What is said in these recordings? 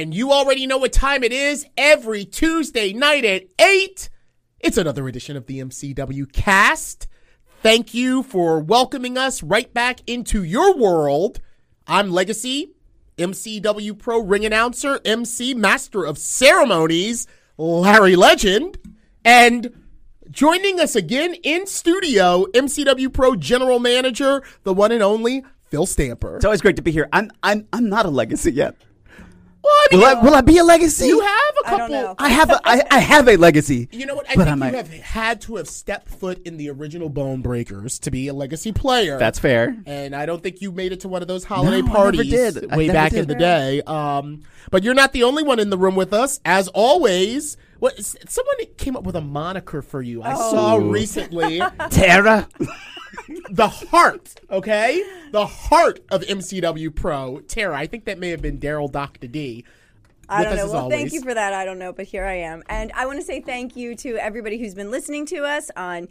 And you already know what time it is. Every Tuesday night at 8, it's another edition of the MCW cast. Thank you for welcoming us right back into your world. I'm Legacy, MCW Pro ring announcer, MC, master of ceremonies, Larry Legend. And joining us again in studio, MCW Pro general manager, the one and only Phil Stamper. It's always great to be here. I'm I'm I'm not a legacy yet. Well, I mean, Will I, will I be a legacy? you have a I don't couple. know. I have a I, I have a legacy. You know what? I But think I you might- have had to have stepped foot in the original Bone Breakers to be a legacy player. That's fair. and I don't think you made it to one of those holiday No, I never parties did. I way never back did. in the day. Um, but you're not the only one in the room with us, as always. What someone came up with a moniker for you? I saw recently Tara. the heart. Okay, the heart of MCW Pro Tara. I think that may have been Daryl Doctor D. I don't know. Well, always. thank you for that. I don't know, but here I am. And I want to say thank you to everybody who's been listening to us on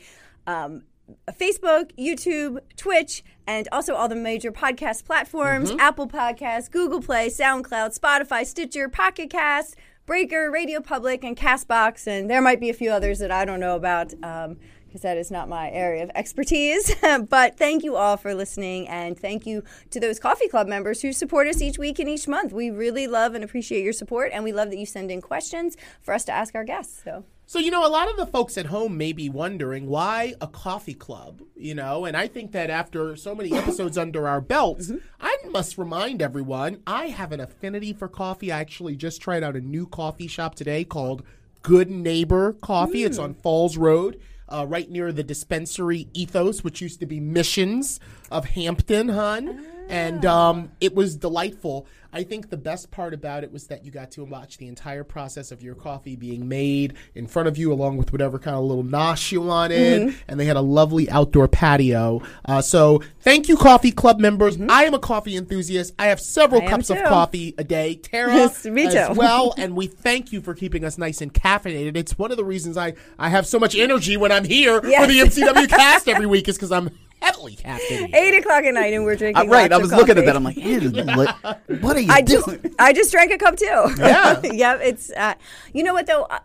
um, Facebook, YouTube, Twitch, and also all the major podcast platforms Mm-hmm. Apple Podcasts, Google Play, SoundCloud, Spotify, Stitcher, Pocket Cast, Breaker, Radio Public, and Castbox. And there might be a few others that I don't know about. Um, because that is not my area of expertise. but thank you all for listening, and thank you to those coffee club members who support us each week and each month. We really love and appreciate your support, and we love that you send in questions for us to ask our guests. So. So, you know, a lot of the folks at home may be wondering why a coffee club, you know, and I think that after so many episodes under our belts, I must remind everyone I have an affinity for coffee. I actually just tried out a new coffee shop today called Good Neighbor Coffee. It's on Falls Road. Uh, right near the dispensary Ethos, which used to be Missions of Hampden, hun. And um, it was delightful. I think the best part about it was that you got to watch the entire process of your coffee being made in front of you, along with whatever kind of little nosh you wanted. Mm-hmm. And they had a lovely outdoor patio. Uh, so thank you, coffee club members. I am a coffee enthusiast. I have several Mm-hmm. I cups of coffee a day. Tara, Yes, me as too. well. And we thank you for keeping us nice and caffeinated. It's one of the reasons I, I have so much energy when I'm here for the MCW cast every week is because I'm heavily caffeinated. Eight o'clock at night, and we're drinking. Uh, right. lots I of was looking at that. I'm like, "Eh, what are you I just doing? I just drank a cup too. Yeah. yeah. It's uh, you know what though. Uh,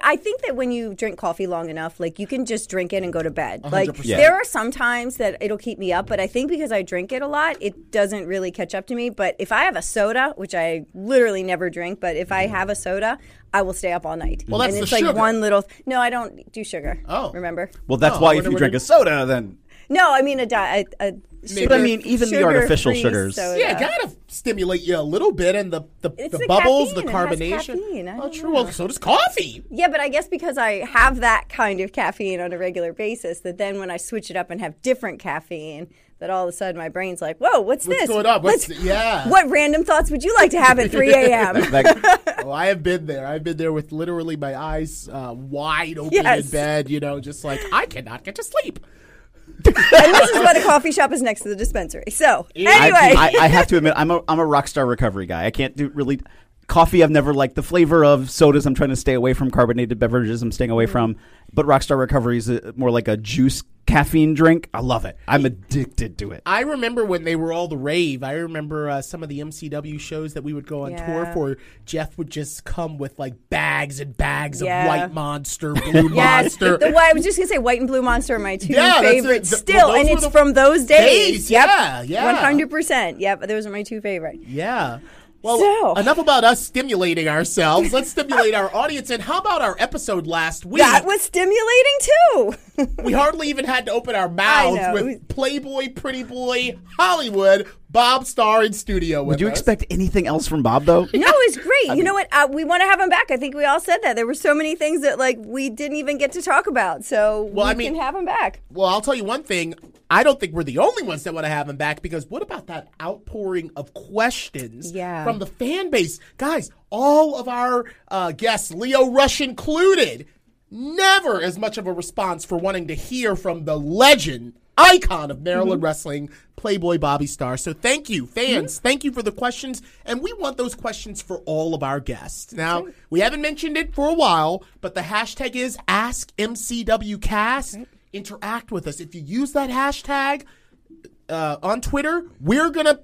I think that when you drink coffee long enough, like you can just drink it and go to bed. Like 100%. Yeah. there are some times that it'll keep me up, but I think because I drink it a lot, it doesn't really catch up to me. But if I have a soda, which I literally never drink, but if I have a soda, I will stay up all night. Well, that's and the it's like sugar. one little. No, I don't do sugar. Oh. remember? Well, that's Oh, why if you drink it- a soda, then No, I mean a di- a, a But I mean, even the artificial sugar-free sugars. soda. Yeah, it gotta stimulate you a little bit, and the the, It's the the bubbles, the caffeine. It has carbonation. caffeine. I Oh, don't true. know. Well, so does coffee. Yeah, but I guess because I have that kind of caffeine on a regular basis, that then when I switch it up and have different caffeine, that all of a sudden my brain's like, "Whoa, what's, What's this? going on? What's Let's- yeah. What random thoughts would you like to have at 3 a.m.?" like, Oh, I have been there. I've been there with literally my eyes uh, wide open Yes. in bed. You know, just like I cannot get to sleep. And this is why the coffee shop is next to the dispensary. So I, anyway, I, I have to admit, I'm a I'm a rock star recovery guy. I can't do really coffee. I've never liked the flavor of sodas. I'm trying to stay away from carbonated beverages. I'm staying away Mm-hmm. from. But Rockstar Recovery is a, more like a juice caffeine drink. I love it. I'm addicted to it. I remember when they were all the rave. I remember uh, some of the MCW shows that we would go on tour for. Jeff would just come with like bags and bags Yeah. of White Monster, Blue yes, Monster. the, well, I was just gonna say white and blue monster are my two Yeah, favorites The- still, well, and it's the from those days. days, Yep. yeah, yeah. one hundred percent. Yep, those are my two favorite. Yeah. Well, So- enough about us stimulating ourselves. Let's stimulate our audience. And how about our episode last week? That was stimulating too. We hardly even had to open our mouths with Playboy, Pretty Boy, Hollywood, Bob Starr in studio with Would you us. expect anything else from Bob though? No, it's great. you know what? Uh, we want to have him back. I think we all said that. There were so many things that like we didn't even get to talk about. So Well, we I mean- can have him back. Well, I'll tell you one thing. I don't think we're the only ones that want to have him back because what about that outpouring of questions Yeah. from the fan base? Guys, all of our uh, guests, Leo Rush included, never as much of a response for wanting to hear from the legend, icon of Maryland Mm-hmm. wrestling, Playboy Bobby Starr. So thank you, fans. Thank you for the questions. And we want those questions for all of our guests. Now, we haven't mentioned it for a while, but the hashtag is AskMCWCast. Interact with us. If you use that hashtag uh, on Twitter, we're going to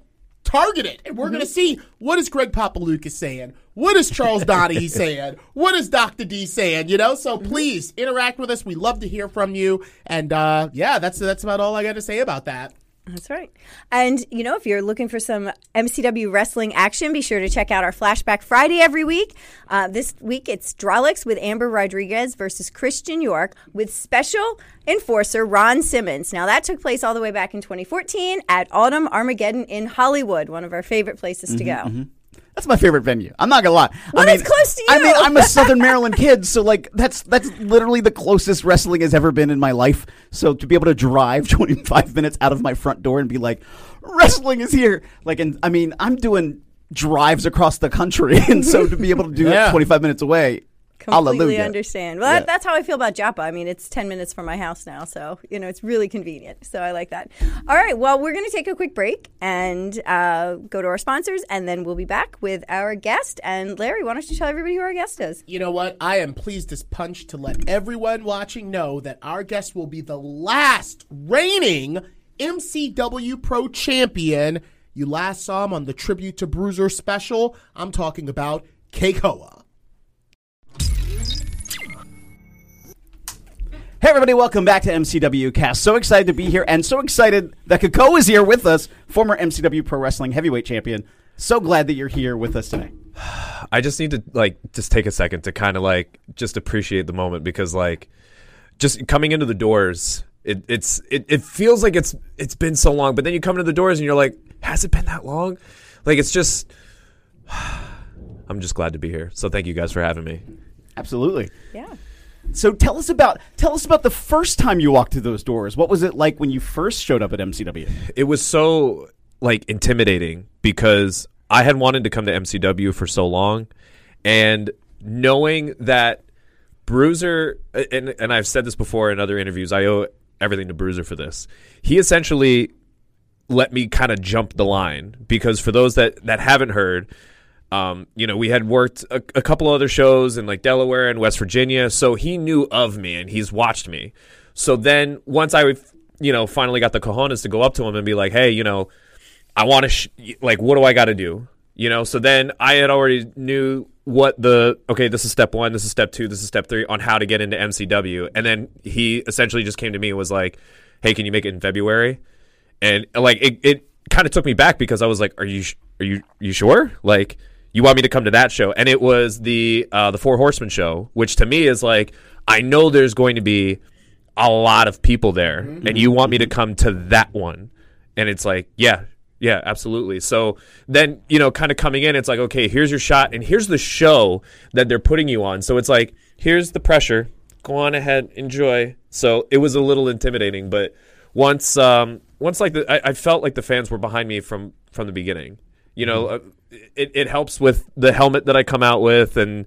target it, and we're gonna see what is Greg Papalukas saying, what is Charles Donahue saying, what is Doctor D saying. You know, so please interact with us. We love to hear from you, and uh, yeah, that's that's about all I got to say about that. That's right. And, you know, if you're looking for some MCW wrestling action, be sure to check out our Flashback Friday every week. Uh, this week it's Drolix with Amber Rodriguez versus Christian York with special enforcer Ron Simmons. Now, that took place all the way back in 2014 at Autumn Armageddon in Hollywood, one of our favorite places to go. That's my favorite venue. I'm not gonna lie. Well, I mean, it's close to you? I mean. I'm a Southern Maryland kid, so like that's that's literally the closest wrestling has ever been in my life. So to be able to drive 25 minutes out of my front door and be like, wrestling is here, like, and I mean, I'm doing drives across the country, and so to be able to do Yeah. it 25 minutes away, Completely hallelujah. understand. Well, Yeah. that, that's how I feel about Joppa. I mean, it's 10 minutes from my house now, so, you know, it's really convenient. So I like that. All right, well, we're going to take a quick break and uh, go to our sponsors, and then we'll be back with our guest. And Larry, why don't you tell everybody who our guest is? You know what? I am pleased as punch to let everyone watching know that our guest will be the last reigning MCW Pro Champion. You last saw him on the Tribute to Bruiser special. I'm talking about Keikoa. Hey everybody, welcome back to MCW Cast. So excited to be here, and so excited that Kako is here with us, former MCW Pro Wrestling Heavyweight Champion. So glad that you're here with us today. I just need to like just take a second to kind of like just appreciate the moment because like just coming into the doors it, it's it, it feels like it's it's been so long but then you come into the doors and you're like has it been that long like it's just I'm just glad to be here so thank you guys for having me Absolutely. Yeah. So tell us about tell us about the first time you walked through those doors. What was it like when you first showed up at MCW? it was so like intimidating because I had wanted to come to MCW for so long, and knowing that Bruiser and and I've said this before in other interviews, I owe everything to Bruiser for this. He essentially let me kind of jump the line because for those that that haven't heard. Um, you know, we had worked a, a couple other shows in like Delaware and West Virginia, so he knew of me and he's watched me. So then once I, you know, finally got the cojones to go up to him and be like, hey, you know, I want to, sh- like, what do I got to do? You know, so then I had already knew what the, okay, this is step one, this is step two, this is step three on how to get into MCW. And then he essentially just came to me and was like, hey, can you make it in February? And like, it, it kind of took me back because I was like, are you, sh- are you, you sure? Like, you want me to come to that show? And it was the, uh, the Four Horsemen show, which to me is like, I know there's going to be a lot of people there and you want me to come to that one. And it's like yeah yeah absolutely. So then you know kind of coming in it's like okay here's your shot and here's the show that they're putting you on. So it's like here's the pressure. Go on ahead enjoy. So it was a little intimidating but once um once like the I, I felt like the fans were behind me from from the beginning. You know uh, it, it helps with the helmet that i come out with and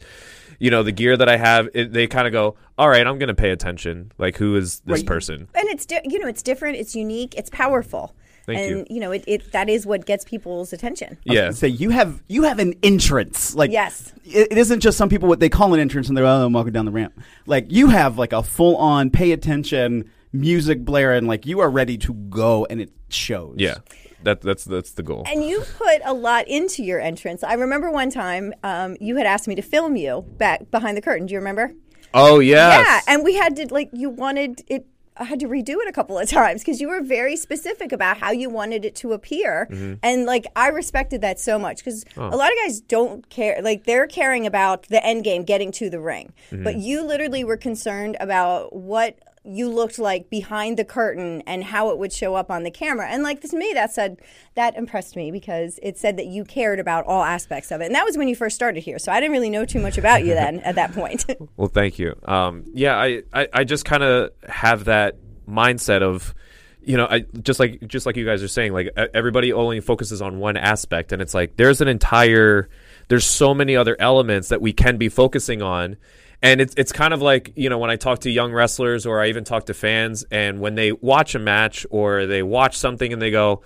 you know the gear that i have it, they kind of go all right i'm gonna pay attention like who is this Right. person And it's, di- you know, it's different, it's unique, it's powerful. Thank and, you. know, it, it that is what gets people's attention. yeah Say you have you have an entrance. Like Yes. it, it isn't just some people what they call an entrance and they're oh I'm walking down the ramp. Like you have like a full on pay attention music blaring. Like you are ready to go and it shows. yeah that that's that's the goal And you put a lot into your entrance. I remember one time um, you had asked me to film you back behind the curtain. Do you remember? oh yes. Yeah, and we had to like you wanted it. I had to redo it a couple of times because you were very specific about how you wanted it to appear, Mm-hmm. and like I respected that so much because Oh. a lot of guys don't care. Like they're caring about the end game, getting to the ring, Mm-hmm. but you literally were concerned about what you looked like behind the curtain and how it would show up on the camera. And like to me, that said that impressed me because it said that you cared about all aspects of it, and that was when you first started here. So I didn't really know too much about you then at that point. Well, thank you. Um, yeah, I, I, I just kind of have that mindset of, you know, I just like just like you guys are saying, like everybody only focuses on one aspect, and it's like there's an entire, there's so many other elements that we can be focusing on, and it's it's kind of like you know when I talk to young wrestlers or I even talk to fans, and when they watch a match or they watch something and they go,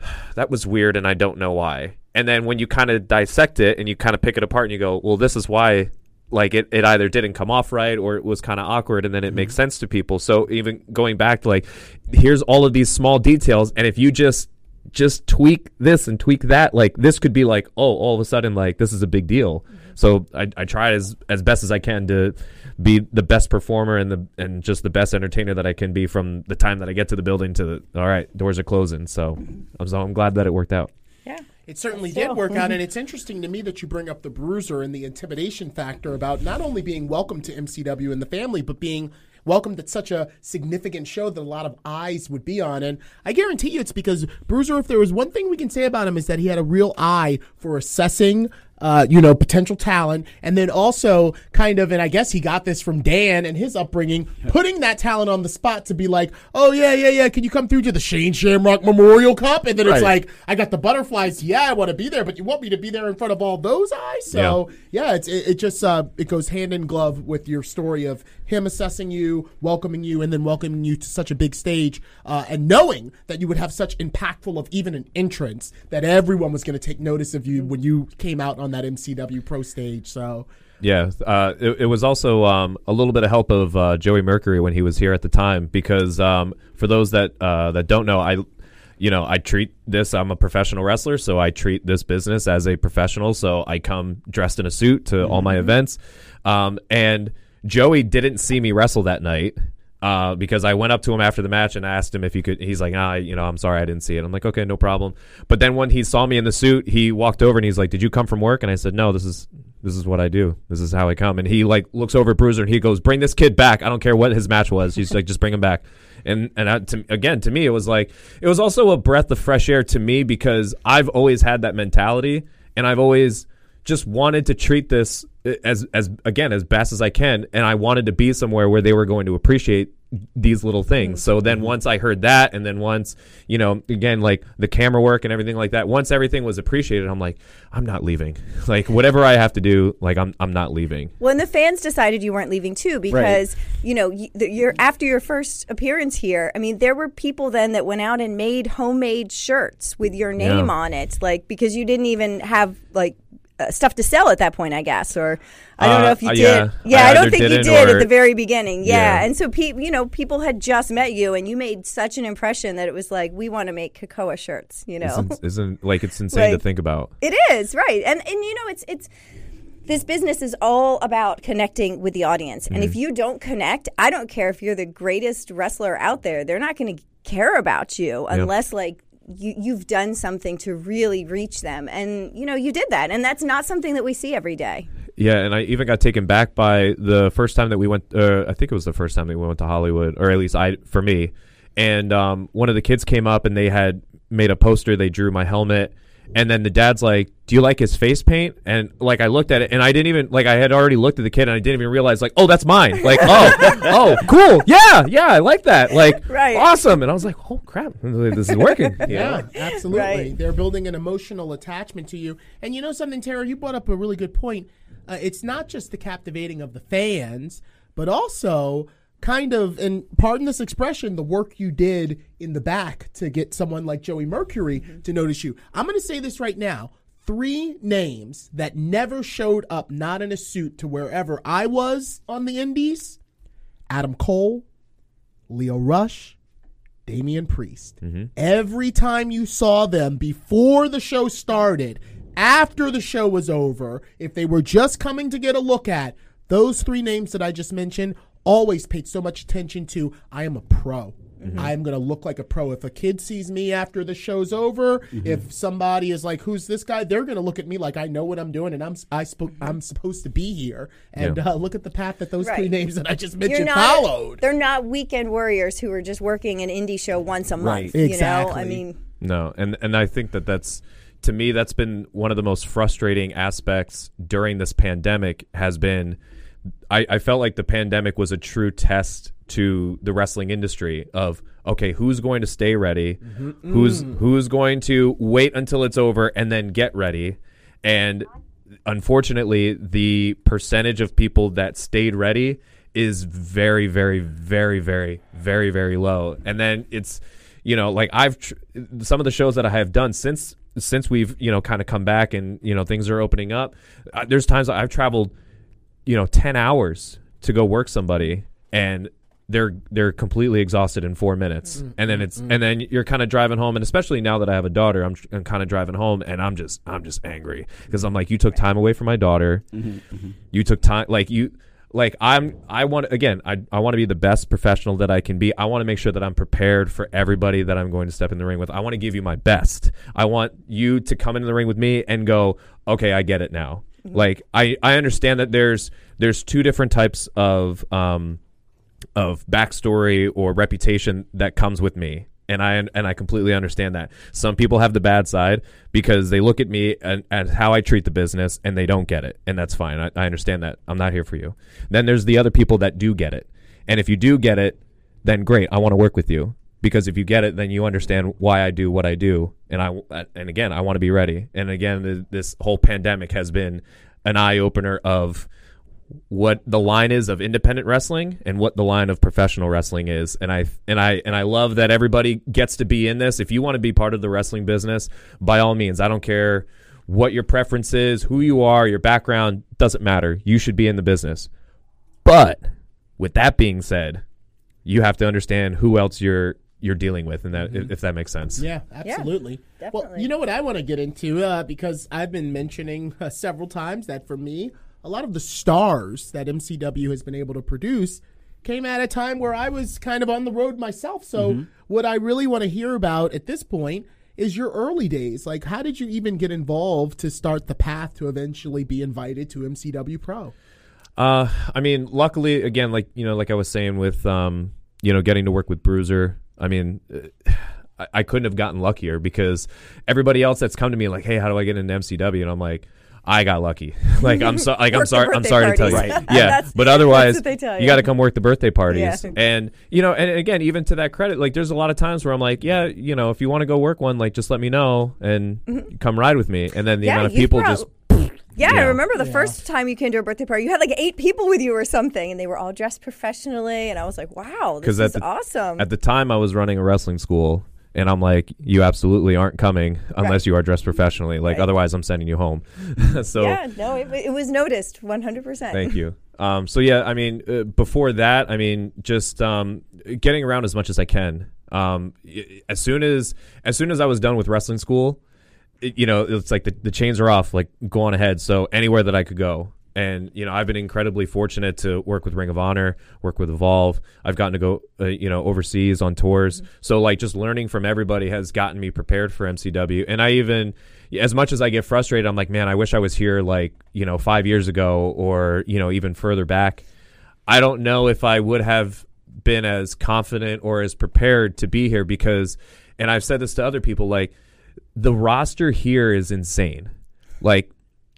that was weird and I don't know why. And then when you kind of dissect it and you kind of pick it apart and you go, well, this is why like it, it either didn't come off right or it was kind of awkward and then it makes mm-hmm. sense to people. So even going back to like, here's all of these small details. And if you just just tweak this and tweak that. Like this could be like, oh, all of a sudden, like this is a big deal. So I, I try as as best as I can to be the best performer and the and just the best entertainer that I can be from the time that I get to the building to the all right doors are closing. So I'm so I'm glad that it worked out. Yeah. It certainly did work out, mhm. and it's interesting to me that you bring up the bruiser and the intimidation factor about not only being welcome to MCW and the family, but being welcomed at such a significant show that a lot of eyes would be on. And I guarantee you it's because Bruiser, if there was one thing we can say about him, is that he had a real eye for assessing. Uh, you know, potential talent, and then also kind of, and I guess he got this from Dan and his upbringing, putting that talent on the spot to be like, oh yeah, yeah, yeah, can you come through to the Shane Shamrock Memorial Cup? And then it's like, I got the butterflies. Yeah, I want to be there, but you want me to be there in front of all those eyes. So yeah, it's it, it just uh, it goes hand in glove with your story of him assessing you, welcoming you, and then welcoming you to such a big stage, uh, and knowing that you would have such impactful of even an entrance that everyone was going to take notice of you when you came out on that MCW Pro stage. So. Yeah, uh, it, it was also um, a little bit of help of uh, Joey Mercury when he was here at the time because um, for those that uh, that don't know, I you know I treat this. I'm a professional wrestler, so I treat this business as a professional. So I come dressed in a suit to all my events, um, and Joey didn't see me wrestle that night. Uh, because I went up to him after the match and asked him if he could. He's like, ah, you know, I'm sorry I didn't see it. I'm like, okay, no problem. But then when he saw me in the suit, he walked over and he's like, did you come from work? And I said, no, this is this is what I do. This is how I come. And he like looks over at Bruiser and he goes, "Bring this kid back. I don't care what his match was." He's like, "Just bring him back." And and I, to, again, to me, it was like it was also a breath of fresh air to me because I've always had that mentality, and I've always just wanted to treat this as as again as best as I can, and I wanted to be somewhere where they were going to appreciate these little things. So then mm-hmm. once I heard that, and then once you know, again like the camera work and everything like that, once everything was appreciated, I'm like, I'm not leaving. Like whatever I have to do, like I'm I'm not leaving. Well, and the fans decided you weren't leaving too because you know y- the, your after your first appearance here. I mean, there were people then that went out and made homemade shirts with your name Yeah. on it, like because you didn't even have like. Uh, stuff to sell at that point, I guess, or I don't Uh, know if you uh, did. yeah. Yeah, I I, don't think you or- at the very beginning. Yeah, Yeah. and so people, you know, people had just met you, and you made such an impression that it was like we want to make Keikoa shirts. You know, Isn't, isn't like it's insane to think about. it is right, and and you know it's it's this business is all about connecting with the audience, and Mm-hmm. if you don't connect, I don't care if you're the greatest wrestler out there, they're not going to care about you unless like. You, you've done something to really reach them, and you know you did that, and that's not something that we see every day. Yeah, and I even got taken back by the first time that we went. Uh, I think it was the first time that we went to Hollywood, or at least I for me. And um, one of the kids came up and they had made a poster. They drew my helmet, and then the dad's like, "Do you like his face paint?" And like I looked at it, and I didn't even like I had already looked at the kid, and I didn't even realize like, "Oh, that's mine." Like, oh, oh, cool, yeah, yeah, I like that. Like, Right. awesome. And I was like, "Oh crap, this is working." you Yeah, know? absolutely. Right. They're building an emotional attachment to you. And you know something, Tara? You brought up a really good point. Uh, it's not just the captivating of the fans, but also kind of, and pardon this expression, the work you did in the back to get someone like Joey Mercury mm-hmm. to notice you. I'm going to say this right now. Three names that never showed up, not in a suit, to wherever I was on the Indies Adam Cole, Leo Rush, Damian Priest. Mm-hmm. Every time you saw them before the show started, after the show was over, if they were just coming to get a look at, those three names that I just mentioned always paid so much attention to. I am a pro. Mm-hmm. I am going to look like a pro. If a kid sees me after the show's over, mm-hmm. if somebody is like, "Who's this guy?" They're going to look at me like I know what I'm doing, and I'm I spo- mm-hmm. I'm supposed to be here. And Yeah. uh, look at the path that those three names that I just mentioned not followed. they're not weekend warriors who are just working an indie show once a month. Right. You know, Exactly. I mean, No, and and I think that that's to me that's been one of the most frustrating aspects during this pandemic has been I, I felt like the pandemic was a true test to the wrestling industry of okay who's going to stay ready? Who's who's going to wait until it's over and then get ready? And unfortunately the percentage of people that stayed ready is very very very very very very low. And then it's you know like i've tr- some of the shows that i have done since since we've you know kind of come back and you know things are opening up uh, there's times i've traveled you know 10 hours to go work somebody and they're they're completely exhausted in four minutes, mm-hmm. and then it's mm-hmm. and then you're kind of driving home, and especially now that I have a daughter, I'm, I'm kind of driving home, and I'm just I'm just angry because I'm like, you took time away from my daughter, mm-hmm. you took time like you like I'm I want again I I want to be the best professional that I can be. I want to make sure that I'm prepared for everybody that I'm going to step in the ring with. I want to give you my best. I want you to come into the ring with me and go, "Okay, I get it now." Like I I understand that there's there's two different types of um of backstory or reputation that comes with me. And I and I completely understand that. Some people have the bad side because they look at me and, and how I treat the business and they don't get it. And that's fine. I, I understand that. I'm not here for you. Then there's the other people that do get it. And if you do get it, then great. I want to work with you. Because if you get it, then you understand why I do what I do. And I uh, and again, I want to be ready. And again, the, this whole pandemic has been an eye opener of what the line is of independent wrestling and what the line of professional wrestling is. And I and I and I love that everybody gets to be in this. If you want to be part of the wrestling business by all means I don't care what your preference is who you are your background doesn't matter. You should be in the business. But with that being said you have to understand who else you're you're dealing with and that if that makes sense Yeah, absolutely. well, definitely. you know what I want to get into uh, because I've been mentioning uh, several times that for me, a lot of the stars that MCW has been able to produce came at a time where I was kind of on the road myself. So, what I really want to hear about at this point is your early days. Like, how did you even get involved to start the path to eventually be invited to MCW Pro? Uh, I mean, luckily, again, like you know, like I was saying with um, you know, getting to work with Bruiser. I mean, uh, I, I couldn't have gotten luckier because everybody else that's come to me like, hey, how do I get into MCW? And I'm like. I got lucky. Like I'm so like I'm sorry I'm sorry to tell you. parties. Yeah. But otherwise that's what they tell you you. got to come work the birthday parties. Yeah. And you know, and again, even to that credit, like there's a lot of times where I'm like, yeah, you know, if you want to go work one, like just let me know and come ride with me. And then the Mm-hmm. Yeah, amount of people just Yeah, I remember the Yeah. first time you came to a birthday party. You had like eight people with you or something, and they were all dressed professionally. And I was like, "Wow, this at is the, awesome!" At the time, I was running a wrestling school, and I'm like, you absolutely aren't coming unless Right. you are dressed professionally. Like, Right. otherwise, I'm sending you home. so, yeah, no, it, it was noticed, one hundred percent. thank you. Um, so yeah, I mean, uh, before that, I mean, just um, getting around as much as I can. Um, as soon as as soon as I was done with wrestling school, it, you know, it's like the, the chains are off. Like, go on ahead. So anywhere that I could go. And you know, I've been incredibly fortunate to work with Ring of Honor, work with Evolve. I've gotten to go, uh, you know, overseas on tours. So like, just learning from everybody has gotten me prepared for MCW. And I even, as much as I get frustrated, I'm like, man, I wish I was here like you know five years ago, or you know even further back. I don't know if I would have been as confident or as prepared to be here because, and I've said this to other people, like the roster here is insane. Like,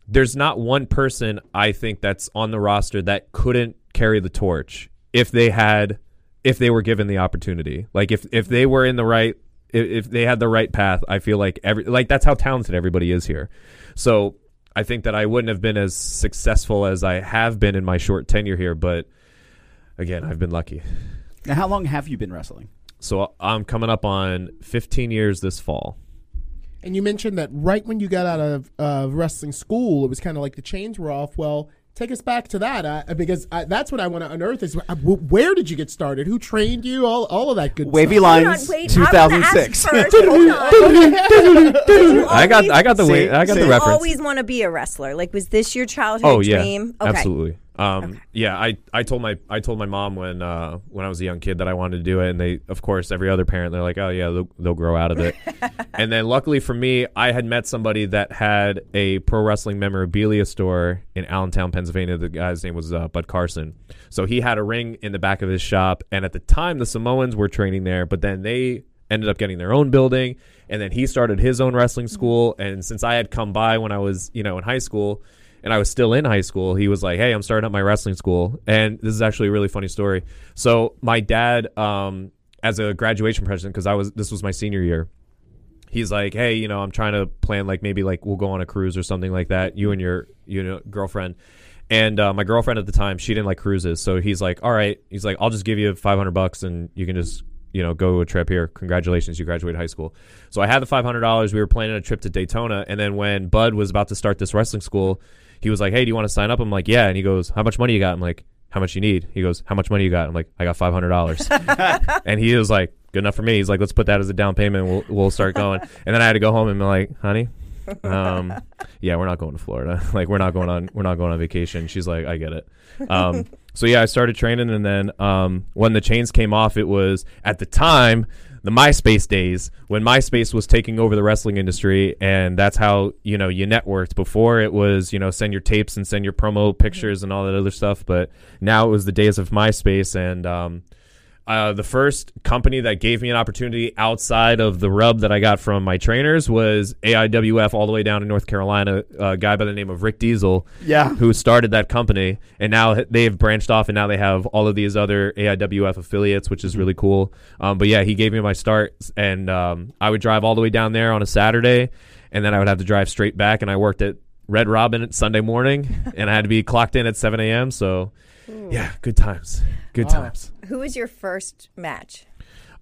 there's not one person I think that's on the roster that couldn't carry the torch if they had, if they were given the opportunity. Like, if if they were in the right, if, if they had the right path, I feel like every like that's how talented everybody is here. So I think that I wouldn't have been as successful as I have been in my short tenure here, but again, I've been lucky. Now, how long have you been wrestling? So I'm coming up on 15 years this fall. And you mentioned that right when you got out of uh, wrestling school, it was kind of like the chains were off. Well, take us back to that uh, because uh, that's what I want to unearth is uh, where did you get started? Who trained you? All, all of that good Wavy stuff. Hold Lines, wait, I 2006. first, hold on. Did you I got I got the See- way I got see- the you reference. always want to be a wrestler? Like, was this your childhood oh yeah, dream? Okay. absolutely. Um, yeah, I, I told my I told my mom when uh, when I was a young kid that I wanted to do it, and they of course every other parent they're like, oh yeah, they'll, they'll grow out of it. and then luckily for me, I had met somebody that had a pro wrestling memorabilia store in Allentown, Pennsylvania. The guy's name was uh, Bud Carson. So he had a ring in the back of his shop, and at the time the Samoans were training there, but then they ended up getting their own building, and then he started his own wrestling school. And since I had come by when I was you know in high school and I was still in high school, he was like, "Hey, I'm starting up my wrestling school." And this is actually a really funny story. So my dad, um, as a graduation present, because I was this was my senior year, he's like, "Hey, you know, I'm trying to plan like maybe like we'll go on a cruise or something like that. You and your you know girlfriend." And uh, my girlfriend at the time, she didn't like cruises, so he's like, "All right," he's like, "I'll just give you 500 bucks and you can just." You know, go a trip here. Congratulations, you graduated high school. So I had the five hundred dollars. We were planning a trip to Daytona, and then when Bud was about to start this wrestling school, he was like, "Hey, do you want to sign up?" I'm like, "Yeah." And he goes, "How much money you got?" I'm like, how much you need? He goes, how much money you got? I'm like, I got five hundred dollars. and he was like, good enough for me. He's like, let's put that as a down payment. We'll we'll start going. And then I had to go home and be like, honey, um, yeah, we're not going to Florida. like we're not going on we're not going on vacation. She's like, I get it. Um, so yeah, I started training, and then um, when the chains came off, it was at the time the MySpace days when MySpace was taking over the wrestling industry, and that's how you know you networked. Before it was you know send your tapes and send your promo pictures and all that other stuff, but now it was the days of MySpace, and um, uh, the first company that gave me an opportunity outside of the rub that I got from my trainers was AIWF all the way down in North Carolina. A guy by the name of Rick Diesel, Yeah. who started that company, and now they've branched off, and now they have all of these other AIWF affiliates, which is really cool. Um, but yeah, he gave me my start, and um, I would drive all the way down there on a Saturday, and then I would have to drive straight back, and I worked at Red Robin Sunday morning, and I had to be clocked in at 7 a.m. So, yeah, good times, good Wow. times. Who was your first match?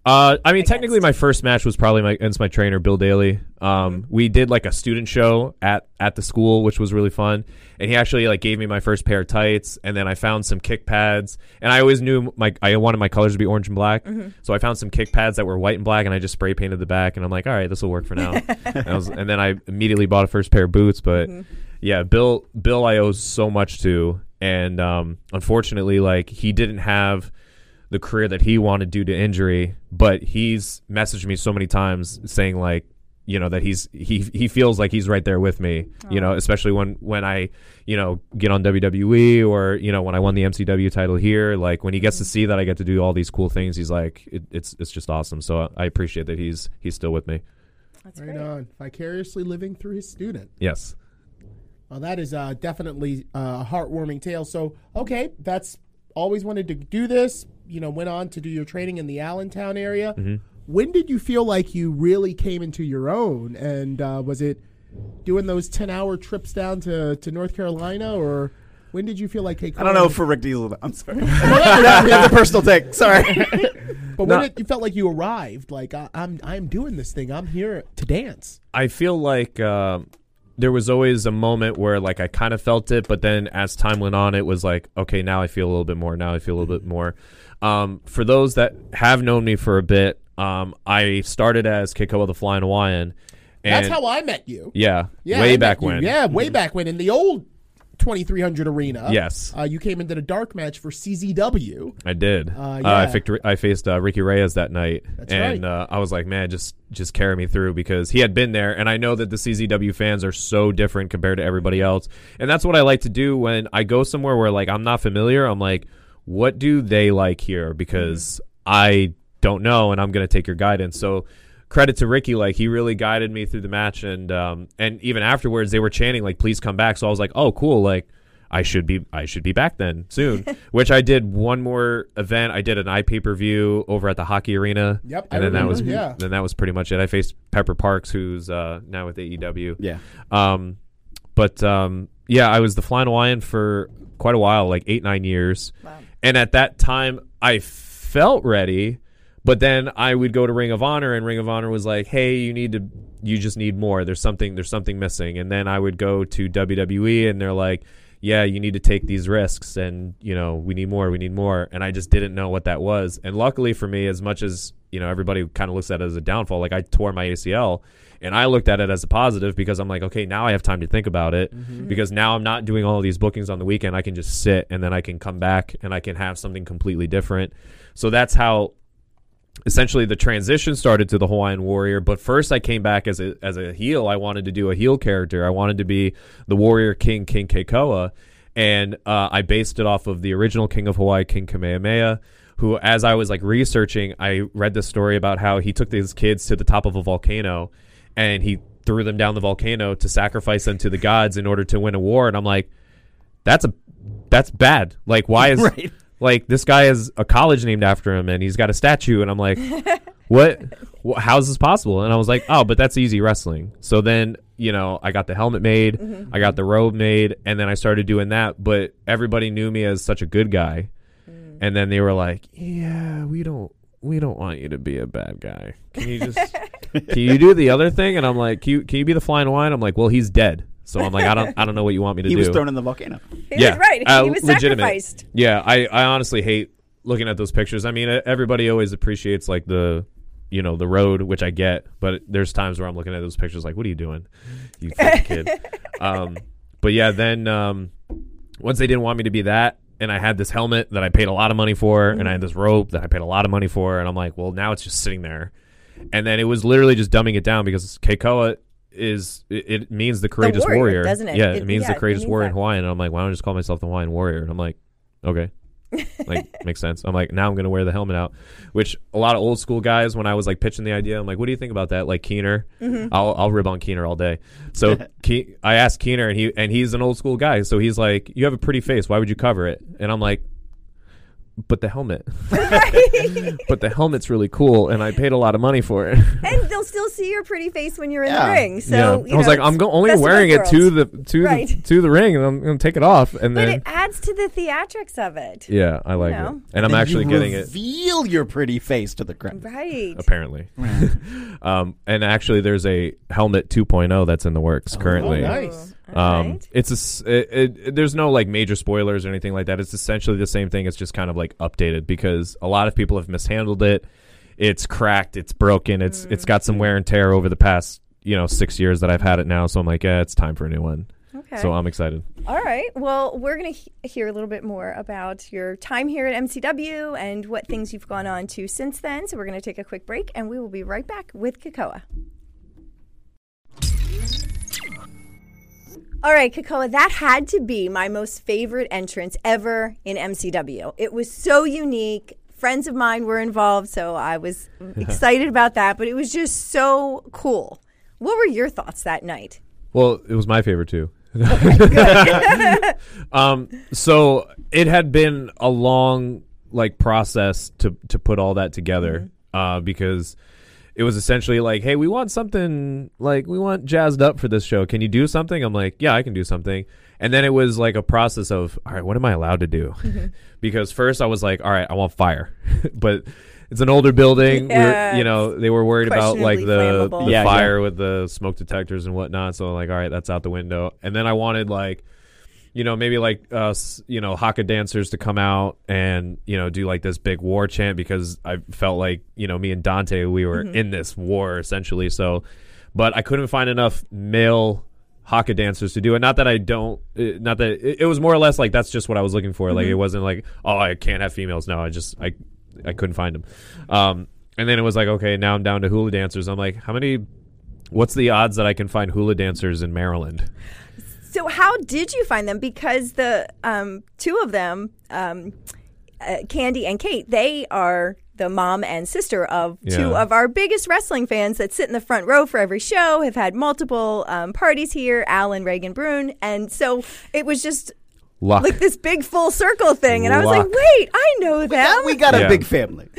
Uh, I mean, Against? technically, my first match was probably my against my trainer Bill Daly. Um, we did like a student show at at the school, which was really fun. And he actually like gave me my first pair of tights, and then I found some kick pads. And I always knew my I wanted my colors to be orange and black, so I found some kick pads that were white and black, and I just spray painted the back. And I'm like, all right, this will work for now. and, I was, and then I immediately bought a first pair of boots. But yeah, Bill Bill I owe so much to, and um, unfortunately, like he didn't have the career that he wanted due to injury, but he's messaged me so many times saying like, you know, that he's he he feels like he's right there with me. You know, especially when when I you know get on WWE or you know when I won the MCW title here, like when he gets to see that I get to do all these cool things, he's like, it, it's it's just awesome. So I appreciate that he's he's still with me. That's Right great. on. Vicariously living through his student. Yes. Well, that is uh, definitely uh, a heartwarming tale. So, okay, that's always wanted to do this. You know, went on to do your training in the Allentown area. Mm-hmm. When did you feel like you really came into your own? And uh, was it doing those ten-hour trips down to, to North Carolina, or when did you feel like, hey, I don't know for Rick Diesel. I'm sorry. yeah, That's a personal take. Sorry. but when No. it, you felt like you arrived, like I, I'm I'm doing this thing. I'm here to dance. I feel like um there was always a moment where like I kind of felt it, but then as time went on, it was like, okay, now I feel a little bit more. Now I feel a little bit more. Um, for those that have known me for a bit, um, I started as Keikoa the Flying Hawaiian. And That's how I met you. yeah, Yeah, way I back met you. when. Yeah, way back when in the old 2300 arena. Yes. uh, you came into the dark match for CZW. I did. Uh, Uh. I, faced, I faced uh, Ricky Reyes that night, That's and right. uh, I was like, "Man, just just carry me through," because he had been there, and I know that the CZW fans are so different compared to everybody else, and that's what I like to do when I go somewhere where like I'm not familiar. I'm like, "What do they like here?" Because I don't know, and I'm going to take your guidance. So. Credit to Ricky, like he really guided me through the match, and um, and even afterwards they were chanting like, "Please come back." So I was like, "Oh, cool!" Like I should be I should be back then soon. Which I did one more event. I did an eye pay per view over at the hockey arena. Yep, I and then that was yeah. then that was pretty much it. I faced Pepper Parks, who's uh, now with AEW. yeah. Um, but um, yeah, I was the flying Hawaiian for quite a while, like eight nine years. Wow. And at that time, I felt ready, but then I would go to Ring of Honor, and Ring of Honor was like, "Hey, you need to, you just need more. There's something, there's something missing." And then I would go to WWE, and they're like, "Yeah, you need to take these risks, and you know, we need more, we need more." And I just didn't know what that was. And luckily for me, as much as you know, everybody kind of looks at it as a downfall. Like I tore my ACL. And I looked at it as a positive because I'm like, okay, now I have time to think about it mm-hmm. because now I'm not doing all these bookings on the weekend. I can just sit and then I can come back and I can have something completely different. So that's how essentially the transition started to the Hawaiian Warrior. But first, I came back as a as a heel. I wanted to do a heel character. I wanted to be the Warrior King, King Keikoa, and uh, I based it off of the original King of Hawaii, King Kamehameha. Who, as I was like researching, I read this story about how he took these kids to the top of a volcano, and he threw them down the volcano to sacrifice them to the gods in order to win a war. And I'm like, that's a that's bad. Like, why is Right. Like this guy has a college named after him and he's got a statue and i'm like what? Wh- how's this possible? And i was like oh but that's easy wrestling. So then you know i got the helmet made mm-hmm. i got the robe made and then i started doing that but everybody knew me as such a good guy. Mm. And then they were like yeah we don't we don't want you to be a bad guy. Can you just can you do the other thing? And i'm like can you, can you be the flying wine? I'm like well he's dead So I'm like, I don't, I don't know what you want me to He do. He was thrown in the volcano. He yeah, was right. uh, he was legitimate. sacrificed. Yeah, I, I honestly hate looking at those pictures. I mean, everybody always appreciates like the, you know, the road, which I get. But there's times where I'm looking at those pictures like, what are you doing, you fucking kid? Um, but yeah, then um, once they didn't want me to be that, and I had this helmet that I paid a lot of money for, and I had this rope that I paid a lot of money for, and I'm like, well, now it's just sitting there. And then it was literally just dumbing it down because Keikoa is it, means the courageous warrior, warrior, doesn't it? Yeah, It- it, means yeah, the courageous means warrior that. in Hawaiian. And I'm like, why don't I just call myself the Hawaiian warrior? And I'm like, okay. like makes sense. I'm like now I'm gonna wear the helmet out, which a lot of old school guys when I was like pitching the idea, I'm like, what do you think about that? Like Keener, Mm-hmm. I'll I'll rib on Keener all day. So Ke- I asked Keener, and he and he's an old school guy, so he's like, you have a pretty face, why would you cover it? And I'm like, but the helmet, but the helmet's really cool, and I paid a lot of money for it. and they'll still see your pretty face when you're in Yeah. the ring. So yeah. you I was like, I'm go- only best of both wearing it to the to the to the ring, and I'm gonna take it off, and But then it adds to the theatrics of it. yeah, I like know. it, and I'm Then actually you getting it. Reveal your pretty face to the crowd. Right. apparently. um, and actually, there's a helmet 2.0 that's in the works currently. Oh, nice. Um, right. it's a, it, it, there's no like major spoilers or anything like that. It's essentially the same thing. It's just kind of like updated because a lot of people have mishandled it. It's cracked. It's broken. It's it's got some wear and tear over the past you know six years that I've had it now. So I'm like, yeah, it's time for a new one. Okay. So I'm excited. All right. Well, we're going to he- hear a little bit more about your time here at MCW and what things you've gone on to since then. So we're going to take a quick break and we will be right back with Keikoa. All right, Keikoa, that had to be my most favorite entrance ever in MCW. It was so unique. Friends of mine were involved, so I was excited about that, but it was just so cool. What were your thoughts that night? Well, it was my favorite too. um, so it had been a long like process to to put all that together uh, because it was essentially like, hey, we want something like we want jazzed up for this show. Can you do something? I'm like, yeah, I can do something. And then it was like a process of, all right, what am I allowed to do? Mm-hmm. because first I was like, all right, I want fire, but it's an older building. Yeah, We're, you know, they were worried about like the, the Yeah, yeah. fire with the smoke detectors and whatnot. So like, all right, that's out the window. And then I wanted like, you know, maybe like us, you know, haka dancers to come out and you know do like this big war chant because I felt like you know me and Dante we were Mm-hmm. in this war essentially. So, but I couldn't find enough male haka dancers to do it. Not that I don't, uh, not that it, it was more or less like that's just what I was looking for. Like Mm-hmm. it wasn't like oh I can't have females. No, I just I I couldn't find them. Um, and then it was like okay now I'm down to hula dancers. I'm like how many. What's the odds that I can find hula dancers in Maryland? So how did you find them? Because the um, two of them, um, uh, Candy and Kate, they are the mom and sister of two of our biggest wrestling fans that sit in the front row for every show. Have had multiple um, parties here. Alan Reagan Brune, and so it was just Luck. like this big full circle thing. And I was like, Luck. wait, I know them. We got a Yeah. big family.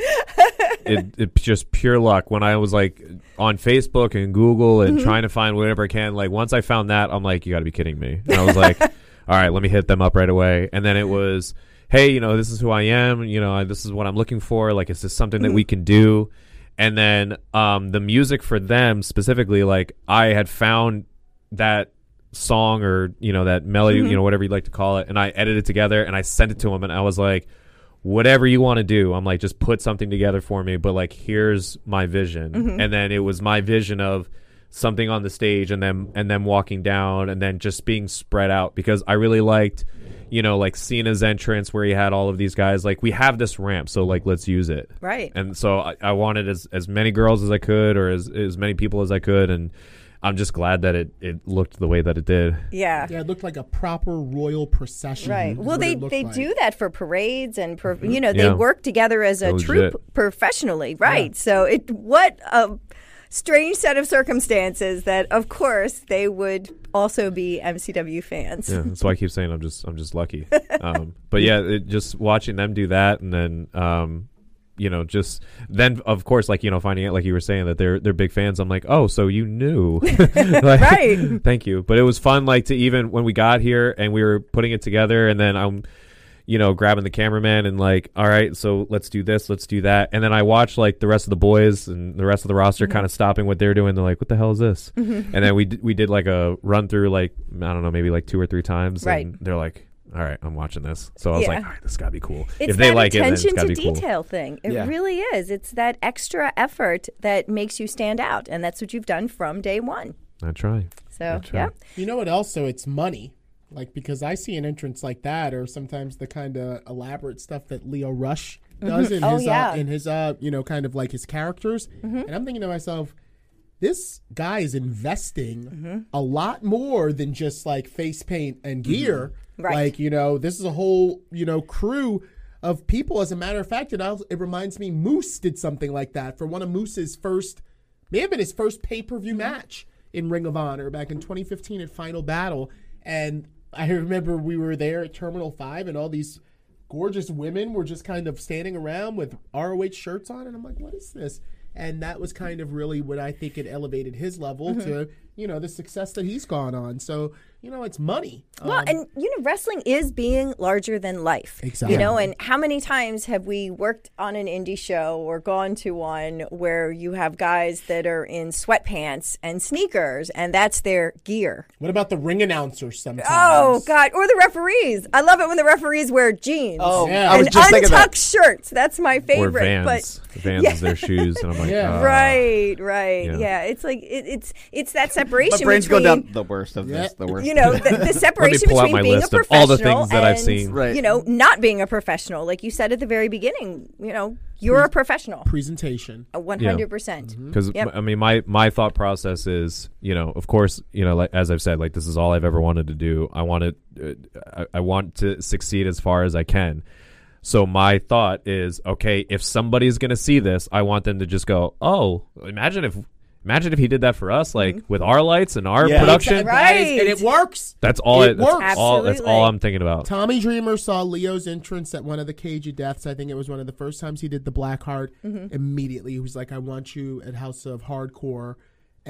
it, it just pure luck when I was like on Facebook and Google and trying to find whatever I can. Like once I found that, I'm like, you got to be kidding me. And I was like, all right, let me hit them up right away. And then it was, hey, you know, this is who I am. You know, this is what I'm looking for. Like, is this something that we can do? And then um, the music for them specifically, like I had found that song or you know that melody, you mm-hmm. know whatever you'd like to call it, and I edited it together and I sent it to him, and I was like, whatever you want to do, I'm like, just put something together for me, but like here's my vision, mm-hmm. and then it was my vision of something on the stage and then and then walking down and then just being spread out because I really liked you know like Cena's entrance where he had all of these guys like we have this ramp so like let's use it. Right. and so I, I wanted as as many girls as I could or as as many people as I could and I'm just glad that it it looked the way that it did yeah. Yeah, it looked like a proper royal procession. Right. Well, they they like. do that for parades and per, you know they Yeah. work together as a They're troupe professionally, right? So it what a strange set of circumstances that of course they would also be MCW fans. Yeah, that's why I keep saying I'm just I'm just lucky. Um, but yeah, it, just watching them do that, and then um, you know, just then of course, like you know, finding out like you were saying that they're they're big fans. I'm like, oh, so you knew, Like, Right. Thank you. But it was fun, like to even when we got here and we were putting it together, and then I'm. you know, grabbing the cameraman and like, all right, so let's do this, let's do that. And then I watch like the rest of the boys and the rest of the roster Mm-hmm. kind of stopping what they're doing. They're like, what the hell is this? And then we d- we did like a run through like I don't know, maybe like two or three times. Right. And they're like, all right, I'm watching this. So I was Yeah. like, all right, this gotta be cool. It's if they that like it, then it's attention gotta to be cool. detail thing. It Yeah. really is. It's that extra effort that makes you stand out, and that's what you've done from day one. I try. So That's yeah. You know what? Also, it's money. Like because I see an entrance like that, or sometimes the kind of elaborate stuff that Leo Rush does in Oh, his yeah. uh, in his uh you know kind of like his characters, and I'm thinking to myself, this guy is investing a lot more than just like face paint and gear. Right. Like you know, this is a whole you know crew of people. As a matter of fact, it also, it reminds me Moose did something like that for one of Moose's first may have been his first pay per view mm-hmm. match in Ring of Honor back in 2015 at Final Battle. And I remember we were there at Terminal 5 and all these gorgeous women were just kind of standing around with ROH shirts on. And I'm like, what is this? And that was kind of really what I think it elevated his level mm-hmm. to, you know, the success that he's gone on. So, you know, it's money. Well, Um, and you know, wrestling is being larger than life. Exactly. You know, and how many times have we worked on an indie show or gone to one where you have guys that are in sweatpants and sneakers, and that's their gear? what about the ring announcers sometimes? Oh God! Or the referees. I love it when the referees wear jeans. Oh, Yeah. I was and just thinking that. untucked shirts. That's my favorite. Or favorite. Vans. But Vans Yeah. is their shoes, and I'm like, Yeah. uh, right, right, yeah. yeah. It's like it, it's it's that separation My brain's between going down the worst of Yeah. this. The worst. You know the, the separation between being a professional all the things that I've and, seen. Right. you know not being a professional. Like you said at the very beginning, you know you're a professional, Presentation. one hundred percent. because Yep. I mean, my my thought process is, you know, of course, you know, like as I've said, like this is all I've ever wanted to do. I want to, uh, I, I want to succeed as far as I can. So my thought is, okay, if somebody's gonna see this, I want them to just go, oh, imagine if, imagine if he did that for us, like Mm-hmm. with our lights and our Yeah. production. Right. That is- and it works. That's all. It It, that's works. all. That's all Absolutely. I'm thinking about. Tommy Dreamer saw Leo's entrance at one of the Cage of Deaths. I think it was one of the first times he did the Black Heart. Immediately, he was like, "I want you at House of Hardcore."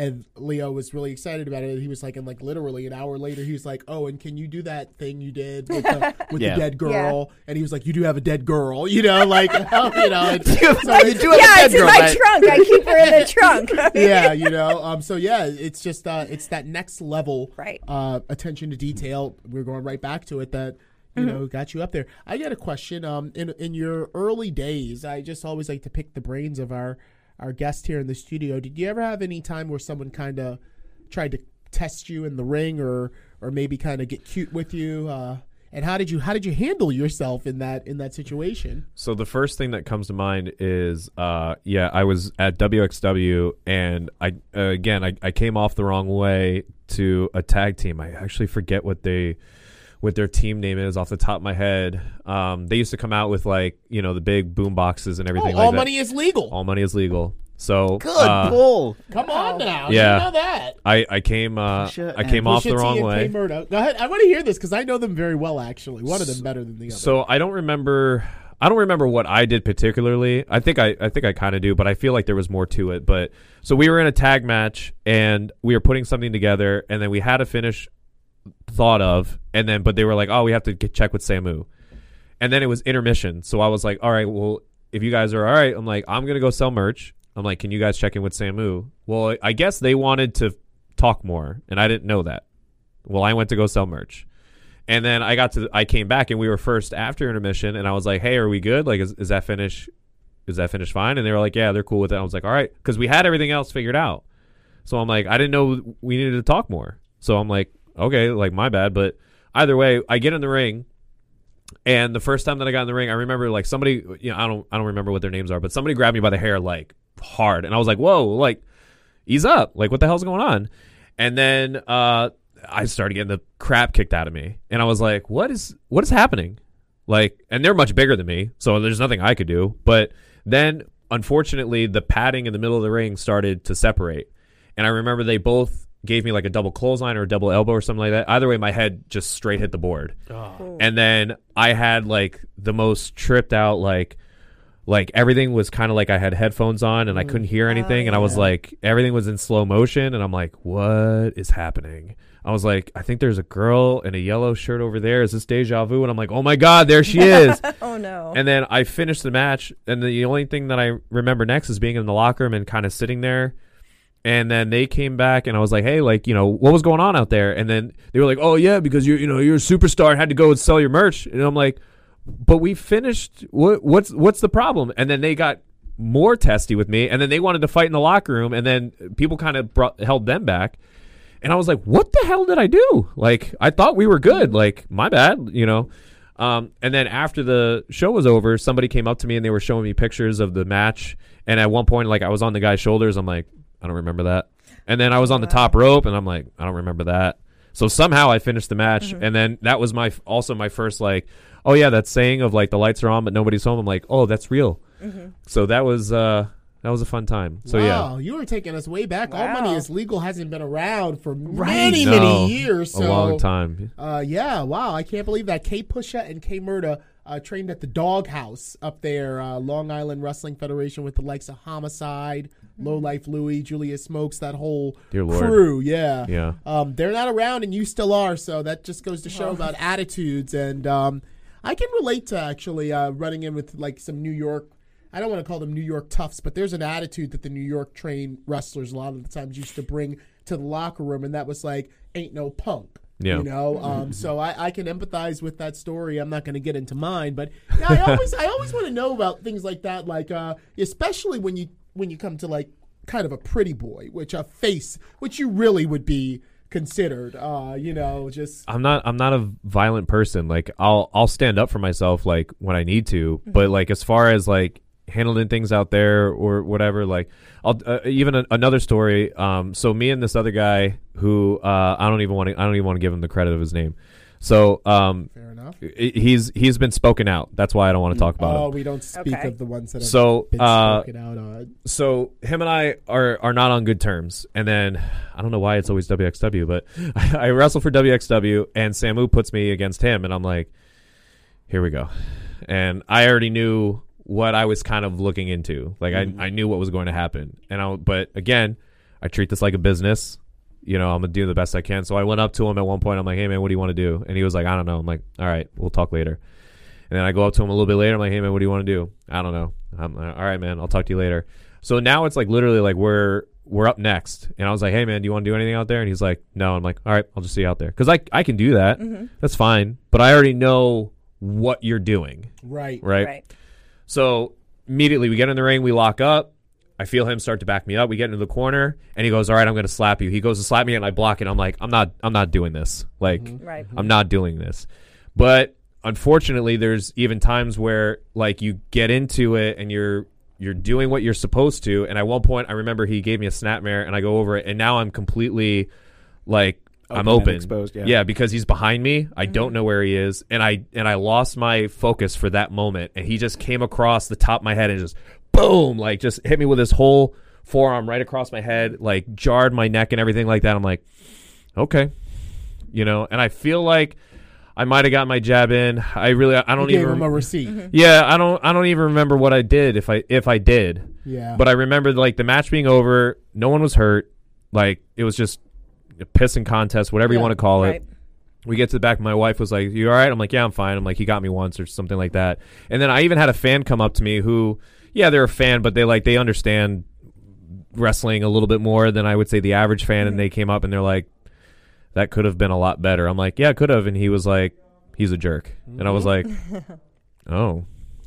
And Leo was really excited about it. He was like, and like literally an hour later, he was like, "Oh, and can you do that thing you did with the, with Yeah. the dead girl?" And he was like, "You do have a dead girl, you know, like you know." And so you it's- do have a Yeah, dead it's in girl, my right? trunk. I keep her in the trunk. yeah, you know. Um, so yeah, it's just uh, it's that next level, Right. Uh, attention to detail. We're going right back to it. That you know got you up there. I got a question. Um, in in your early days, I just always like to pick the brains of our our guest here in the studio. Did you ever have any time where someone kind of tried to test you in the ring, or or maybe kind of get cute with you? Uh, and how did you how did you handle yourself in that in that situation? So the first thing that comes to mind is, uh, yeah, I was at WXW, and I uh, again I, I came off the wrong way to a tag team. I actually forget what they what their team name is off the top of my head. Um, they used to come out with like you know the big boom boxes and everything. Oh, everything all like money is legal. All money is legal. So Good uh, pull. Come on now, Yeah. you know that. I I came uh, I came and- off the wrong way. Go ahead. I want to hear this because I know them very well. Actually, one of them better than the other. So I don't remember. I don't remember what I did particularly. I think I, I think I kind of do, but I feel like there was more to it. But so we were in a tag match and we were putting something together, and then we had a finish thought of, and then but they were like, oh, we have to get, check with Samu, and then it was intermission. So I was like, all right, well, if you guys are all right, I'm like, I'm gonna go sell merch. I'm like, can you guys check in with Samu? Well, I guess they wanted to talk more, and I didn't know that. Well, I went to go sell merch. And then I got to, I came back and we were first after intermission, and I was like, "Hey, are we good? Like, is, is that finish? Is that finish fine?" And they were like, "Yeah, they're cool with it." I was like, "All right," because we had everything else figured out. So I'm like, I didn't know we needed to talk more. So I'm like, okay, like my bad. But either way, I get in the ring, and the first time that I got in the ring, I remember like somebody, you know, I don't, I don't remember what their names are, but somebody grabbed me by the hair like hard, and I was like, "Whoa, like, ease up! Like, what the hell's going on?" And then uh, I started getting the crap kicked out of me, and I was like, "What is what is happening?" Like, and they're much bigger than me, so there's nothing I could do. But then, unfortunately, the padding in the middle of the ring started to separate, and I remember they both gave me like a double clothesline or a double elbow or something like that. Either way, my head just straight hit the board, oh. and then I had like the most tripped out like like everything was kind of like I had headphones on and I couldn't hear mm. anything, and I oh, was like everything was in slow motion, and I'm like, what is happening? I was like, I think there's a girl in a yellow shirt over there. Is this deja vu? And I'm like, oh my god, there she is. Oh no. And then I finished the match, and the only thing that I remember next is being in the locker room and kind of sitting there. And then they came back, and I was like, "Hey, like, you know, what was going on out there?" And then they were like, "Oh yeah, because you're, you know, you're a superstar, had to go and sell your merch." And I'm like, "But we finished. What, what's, what's the problem?" And then they got more testy with me, and then they wanted to fight in the locker room, and then people kind of brought held them back. And I was like, "What the hell did I do?" Like, I thought we were good. Like, my bad, you know. Um, and then after the show was over, somebody came up to me and they were showing me pictures of the match. And at one point, like I was on the guy's shoulders, I'm like, I don't remember that. And then I was on the top rope, and I'm like, I don't remember that. So somehow I finished the match, and then that was my also my first like, oh yeah, that saying of like the lights are on but nobody's home. I'm like, oh, that's real. So that was uh that was a fun time. So yeah. wow, you were taking us way back. All Money is Legal hasn't been around for No, many, many years. So, a long time. Uh, yeah, wow, I can't believe that. K Pusha and K Murda uh, trained at the Doghouse up there, uh, Long Island Wrestling Federation, with the likes of Homicide, Low Life Louie, Julius Smokes, that whole Dear Lord. crew. Yeah, Yeah. Um, they're not around, and you still are. So that just goes to show about attitudes. And um, I can relate to actually uh, running in with like some New York. I don't want to call them New York toughs, but there's an attitude that the New York trained wrestlers a lot of the times used to bring to the locker room, and that was like, "Ain't no punk." Yeah. You know, um, so I, I can empathize with that story. I'm not going to get into mine, but yeah, I always I always want to know about things like that, like uh, especially when you when you come to like kind of a pretty boy, which a face, which you really would be considered. Uh, you know, just I'm not I'm not a violent person. Like I'll I'll stand up for myself like when I need to, but like as far as like handling things out there or whatever, like I'll uh, even a, another story. Um, so me and this other guy who uh, I don't even want to I don't even want to give him the credit of his name. So um, fair enough. he's he's been spoken out. That's why I don't want to talk about him. Oh, we don't speak Okay. of the ones that have So, been uh, spoken out on. so him and I are are not on good terms. And then I don't know why it's always WXW, but I, wrestle for WXW, and Samu puts me against him, and I'm like, here we go. And I already knew what I was kind of looking into. Like I, I knew what was going to happen. And I but again, I treat this like a business. You know, I'm gonna do the best I can. So I went up to him at one point. I'm like, "Hey man, what do you want to do?" And he was like, "I don't know." I'm like, "All right, we'll talk later." And then I go up to him a little bit later. I'm like, "Hey man, what do you want to do?" I don't know. I'm like, "All right, man, I'll talk to you later." So now it's like literally like we're we're up next, and I was like, "Hey man, do you want to do anything out there?" And he's like, "No." I'm like, "All right, I'll just see you out there," because I I can do that. Mm-hmm. That's fine. But I already know what you're doing, Right. right? Right. So immediately we get in the ring, we lock up. I feel him start to back me up. We get into the corner, and he goes, "All right, I'm going to slap you." He goes to slap me, and I block it. I'm like, "I'm not, I'm not doing this. Like, mm-hmm. Right. I'm not doing this." But unfortunately, there's even times where like you get into it and you're you're doing what you're supposed to. And at one point, I remember he gave me a snapmare, and I go over it, and now I'm completely like I'm Open open, exposed, yeah. yeah, because he's behind me. I mm-hmm. don't know where he is, and I and I lost my focus for that moment, and he just came across the top of my head and just boom, like just hit me with his whole forearm right across my head, like jarred my neck and everything like that. I'm like, okay, you know, and I feel like I might have got my jab in. I really, I don't gave even. him a receipt. Mm-hmm. yeah, I don't, I don't even remember what I did if I if I did. Yeah. But I remember like the match being over, no one was hurt. Like it was just a pissing contest, whatever you want to call Right. it. We get to the back. My wife was like, "You all right?" I'm like, "Yeah, I'm fine." I'm like, "He got me once or something like that." And then I even had a fan come up to me who, yeah, they're a fan, but they like they understand wrestling a little bit more than I would say the average fan. And mm-hmm. they came up and they're like, "That could have been a lot better." I'm like, "Yeah, it could have." And he was like, "He's a jerk," and I was mm-hmm. like, "Oh,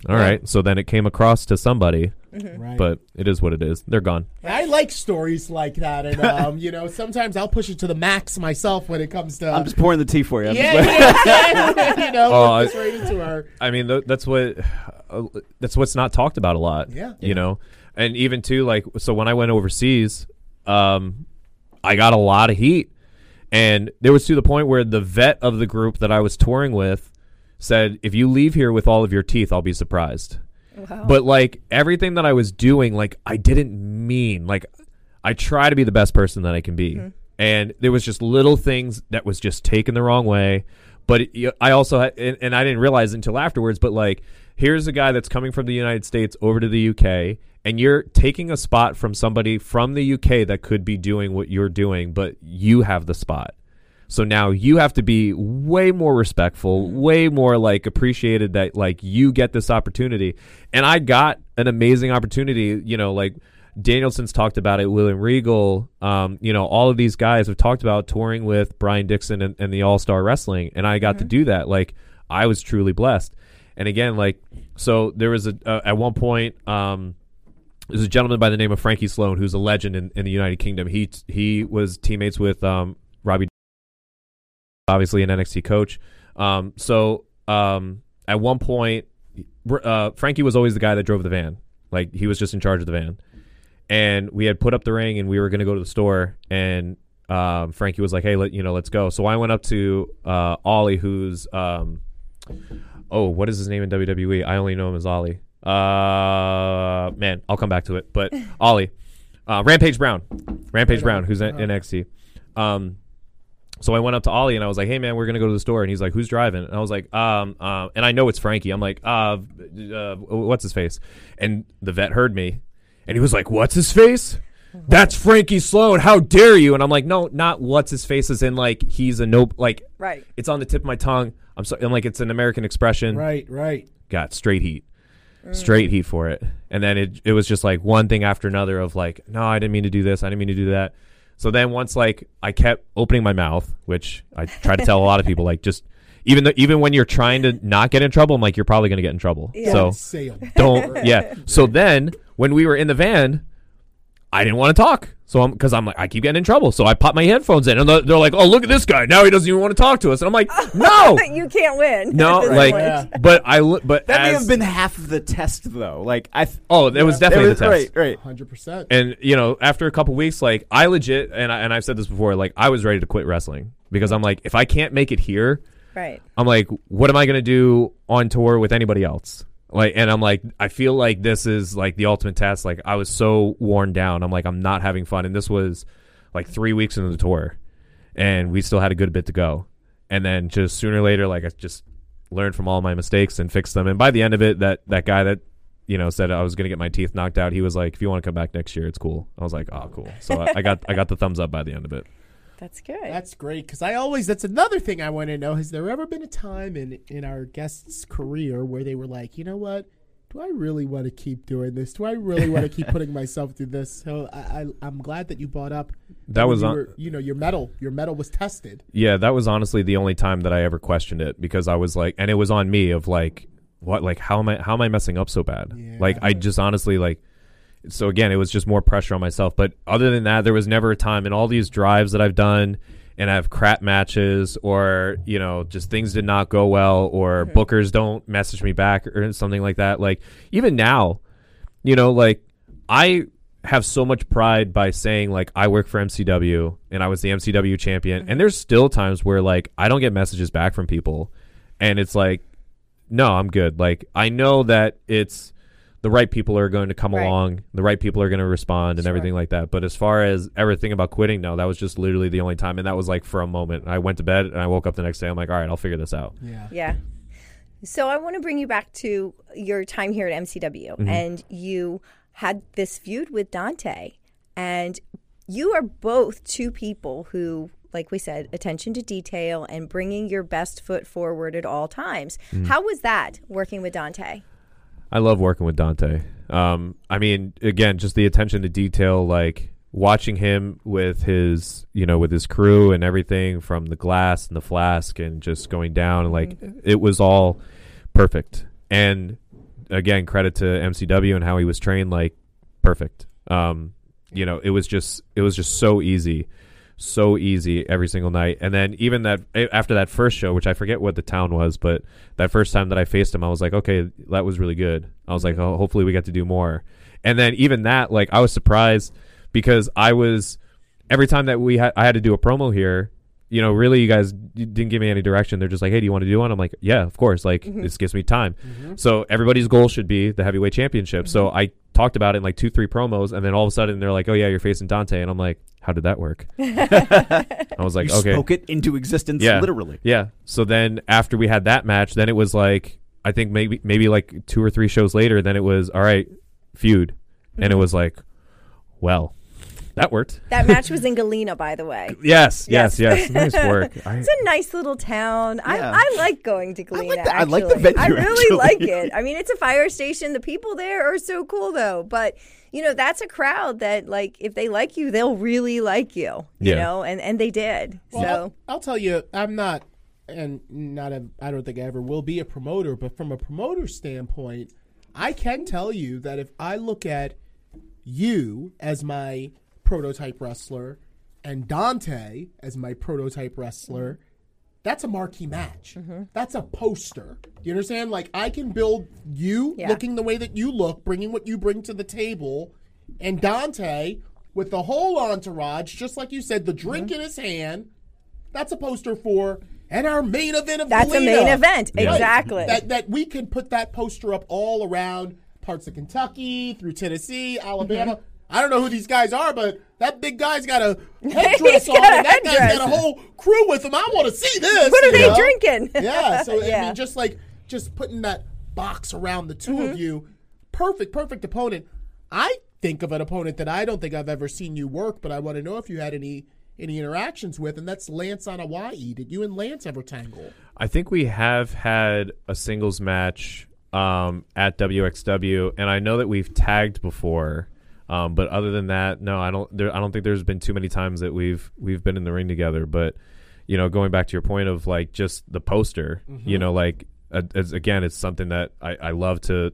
all right." So then it came across to somebody, right. but it is what it is. They're gone. I like stories like that, and um, you know, sometimes I'll push it to the max myself when it comes to. I'm just pouring the tea for you. I'm yeah, yeah, yeah, you know, Oh, we're right into our. I mean, th- that's what uh, that's what's not talked about a lot. Yeah. you know, and even too like so when I went overseas, um, I got a lot of heat, and there was to the point where the vet of the group that I was touring with said, "If you leave here with all of your teeth, I'll be surprised." Wow. But like everything that I was doing, like I didn't mean like I try to be the best person that I can be, mm-hmm. and there was just little things that was just taken the wrong way. But it, I also had, and, and I didn't realize until afterwards. But like here's a guy that's coming from the United States over to the UK, and you're taking a spot from somebody from the UK that could be doing what you're doing, but you have the spot. So now you have to be way more respectful, way more like appreciated that like you get this opportunity. And I got an amazing opportunity, you know, like Danielson's talked about it, William Regal, um, you know, all of these guys have talked about touring with Brian Dixon and, and the All Star Wrestling, and I got to do that. Like I was truly blessed. And again, like so, there was a uh, at one point. Um, there's a gentleman by the name of Frankie Sloan who's a legend in, in the United Kingdom. He he was teammates with um, Robbie, obviously an NXT coach. Um, so um, at one point, uh, Frankie was always the guy that drove the van. Like he was just in charge of the van. And we had put up the ring, and we were going to go to the store. And um, Frankie was like, "Hey, let you know, let's go." So I went up to uh, Ollie, who's um, oh, what is his name in WWE? I only know him as Ollie. Uh, man, I'll come back to it. But Ollie, uh, Rampage Brown, Rampage Brown, who's in, NXT. Um, so I went up to Ollie and I was like, "Hey man, we're gonna go to the store." And he's like, "Who's driving?" And I was like, "Um, uh, and I know it's Frankie." I'm like, "Uh, uh what's his face?" And the vet heard me, and he was like, "What's his face?" That's Frankie Sloan. How dare you? And I'm like, no, not what's his face is in like he's a nope. like Right. it's on the tip of my tongue. I'm so I'm like it's an American expression. Right, right. Got straight heat. Straight heat for it. And then it it was just like one thing after another of like, no, I didn't mean to do this. I didn't mean to do that. So then once like I kept opening my mouth, which I try to tell a lot of people, like just even though even when you're trying to not get in trouble, I'm like, you're probably gonna get in trouble. Yeah. So Sale. don't yeah. So then when we were in the van, I didn't want to talk. So I'm because I'm like I keep getting in trouble. So I pop my headphones in and they're, they're like, "Oh, look at this guy. Now he doesn't even want to talk to us." And I'm like, "No." you can't win. No, like. Yeah. but I, li- but That may have been half of the test, though. Like I, th- oh, it was that definitely was- the test. right, right. Hundred percent. And you know, after a couple weeks, like I legit, and I, and I've said this before, like I was ready to quit wrestling because I'm like, if I can't make it here, Right. I'm like, what am I gonna do on tour with anybody else? Like, and I'm like, I feel like this is like the ultimate test. Like, I was so worn down. I'm like, I'm not having fun. And this was like three weeks into the tour, and we still had a good bit to go. And then just sooner or later, like I just learned from all my mistakes and fixed them. And by the end of it, that that guy that you know said I was gonna get my teeth knocked out, he was like, if you want to come back next year, it's cool. I was like, oh, cool. So I, I got I got the thumbs up by the end of it. That's good. That's great because I always. That's another thing I want to know. Has there ever been a time in in our guest's career where they were like, you know what? Do I really want to keep doing this? Do I really want to keep putting myself through this? So I, I, I'm glad that you brought up That when was you, on- were- you know your medal. Your medal was tested. Yeah, that was honestly the only time that I ever questioned it because I was like, and it was on me of like, what, like, how am I, how am I messing up so bad? Yeah. Like, I just honestly like, so again, it was just more pressure on myself. But other than that, there was never a time in all these drives that I've done and I have crap matches or, you know, just things did not go well or bookers don't message me back or something like that. Like, even now, you know, like, I have so much pride by saying like I work for MCW and I was the MCW champion. Mm-hmm. And there's still times where like I don't get messages back from people. And it's like no I'm good. Like I know that it's the right people are going to come Right. along the right people are going to respond and Sure. everything like that but as far as everything about quitting no that was just literally the only time and that was like for a moment I went to bed and I woke up the next day I'm like all right I'll figure this out Yeah. Yeah. So I want to bring you back to your time here at MCW, mm-hmm. and you had this feud with Dante, and you are both two people who, like we said, attention to detail and bringing your best foot forward at all times. Mm. How was that working with Dante? I love working with Dante. Um, I mean, again, just the attention to detail, like watching him with his, you know, with his crew and everything from the glass and the flask and just going down, like it was all perfect. And again, credit to MCW and how he was trained, like perfect. Um, you know, it was just, it was just so easy, so easy every single night. And then even that after that first show, which I forget what the town was, but that first time that I faced him, I was like, okay, that was really good. I was like, oh, hopefully we get to do more. And then even that, like, I was surprised because I was every time that we had I had to do a promo here. You know, really, you guys didn't give me any direction. They're just like, "Hey, do you want to do one?" I'm like, "Yeah, of course." Like, mm-hmm. this gives me time. Mm-hmm. So everybody's goal should be the heavyweight championship. So mm-hmm. I talked about it in like two, three promos, and then all of a sudden they're like, "Oh yeah, you're facing Dante," and I'm like, "How did that work?" I was like, you "Okay, spoke it into existence, Yeah. literally. yeah. So then after we had that match, then it was like, I think maybe maybe like two or three shows later, then it was all right, feud, and it mm-hmm. was like, well, that worked. That match was in Galena, by the way. Yes, yes, Yes. yes. Nice work. I, It's a nice little town. Yeah. I, I like going to Galena. the- I like the actually. I venue, really like it. I mean, it's a fire station. The people there are so cool, though. But you know, that's a crowd that, like, if they like you, they'll really like you. You Yeah. know, and and they did. Well, so I'll, I'll tell you, I'm not, and not a, I don't think I ever will be a promoter, but from a promoter standpoint, I can tell you that if I look at you as my prototype wrestler and Dante as my prototype wrestler, that's a marquee match. Mm-hmm. That's a poster. Do you understand? Like I can build you Yeah. looking the way that you look, bringing what you bring to the table, and Dante with the whole entourage, just like you said, the drink Mm-hmm. in his hand. That's a poster for and our main event of that's a main event. Exactly. That that we can put that poster up all around parts of Kentucky, through Tennessee, Alabama. Mm-hmm. I don't know who these guys are, but that big guy's got a headdress on, got a and that guy's headdress. got a whole crew with him. I want to see this. what are they know? drinking? Yeah, so I mean, just like just putting that box around the 2 Mm-hmm. of you, perfect, perfect opponent. I think of an opponent that I don't think I've ever seen you work, but I want to know if you had any any interactions with, and that's Lance Anoa'i. Did you and Lance ever tangle? I think we have had a singles match um, at WXW, and I know that we've tagged before. Um, but other than that, no, I don't. There, I don't think there's been too many times that we've we've been in the ring together. But you know, going back to your point of like just the poster, you know, like uh, as, again, it's something that I, I love to,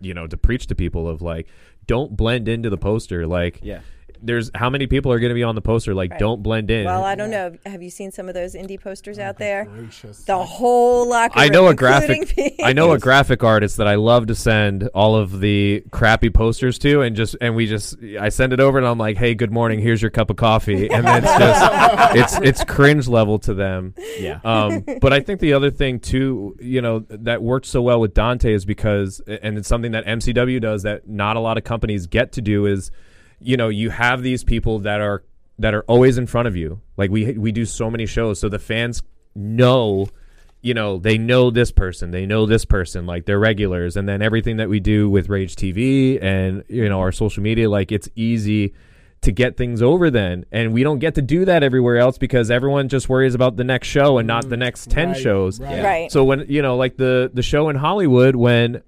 you know, to preach to people of like, don't blend into the poster. Like, Yeah. There's how many people are going to be on the poster? Like, Right. don't blend in. well, I don't know. Have you seen some of those indie posters out there? Gracious. The whole locker I room, know a graphic. me. I know a graphic artist that I love to send all of the crappy posters to, and just and we just I send it over, and I'm like, "Hey, good morning. Here's your cup of coffee," and then it's just it's it's cringe level to them. Yeah. Um, but I think the other thing too, you know, that worked so well with Dante is because, and it's something that MCW does that not a lot of companies get to do is, you know, you have these people that are that are always in front of you. Like we we do so many shows, so the fans know, you know, they know this person, they know this person, like they're regulars, and then everything that we do with Rage TV and you know our social media, like it's easy to get things over then and we don't get to do that everywhere else because everyone just worries about the next show and not the next 10 right, shows right. Right. so when you know like the the show in hollywood when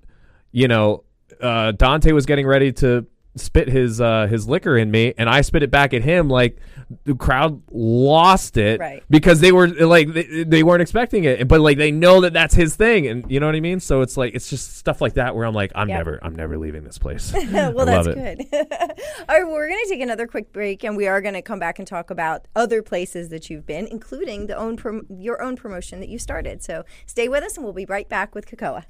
you know uh dante was getting ready to spit his uh his liquor in me and i spit it back at him like the crowd lost it Right. because they were like they, they weren't expecting it but like they know that that's his thing and you know what i mean so it's like it's just stuff like that where i'm like i'm Yep. never i'm never leaving this place well, that's good. All right, well, we're going to take another quick break, and we are going to come back and talk about other places that you've been, including the own prom- your own promotion that you started. So stay with us, and we'll be right back with Keikoa.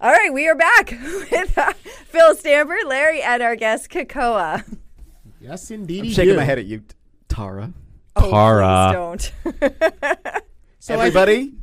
All right, we are back with uh, Phil Stanford, Larry, and our guest Keikoa. Yes, indeed. I'm shaking do. my head at you, Tara. Oh, Tara. please don't. So I- Everybody,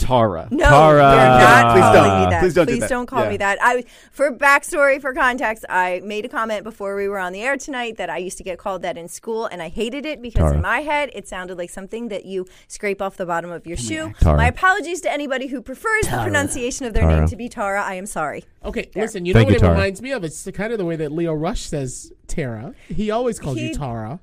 Tara. No, Tara. you're not Please calling don't. me that. Please don't do that. call Yeah. me that. I, for backstory, for context, I made a comment before we were on the air tonight that I used to get called that in school, and I hated it because Tara. in my head it sounded like something that you scrape off the bottom of your shoe. Tara. My apologies to anybody who prefers the pronunciation of their Tara. name to be Tara. I am sorry. Okay, listen. You know Thank what you, it Tara. reminds me of? It's the kind of the way that Leo Rush says Tara. He always calls He- you Tara.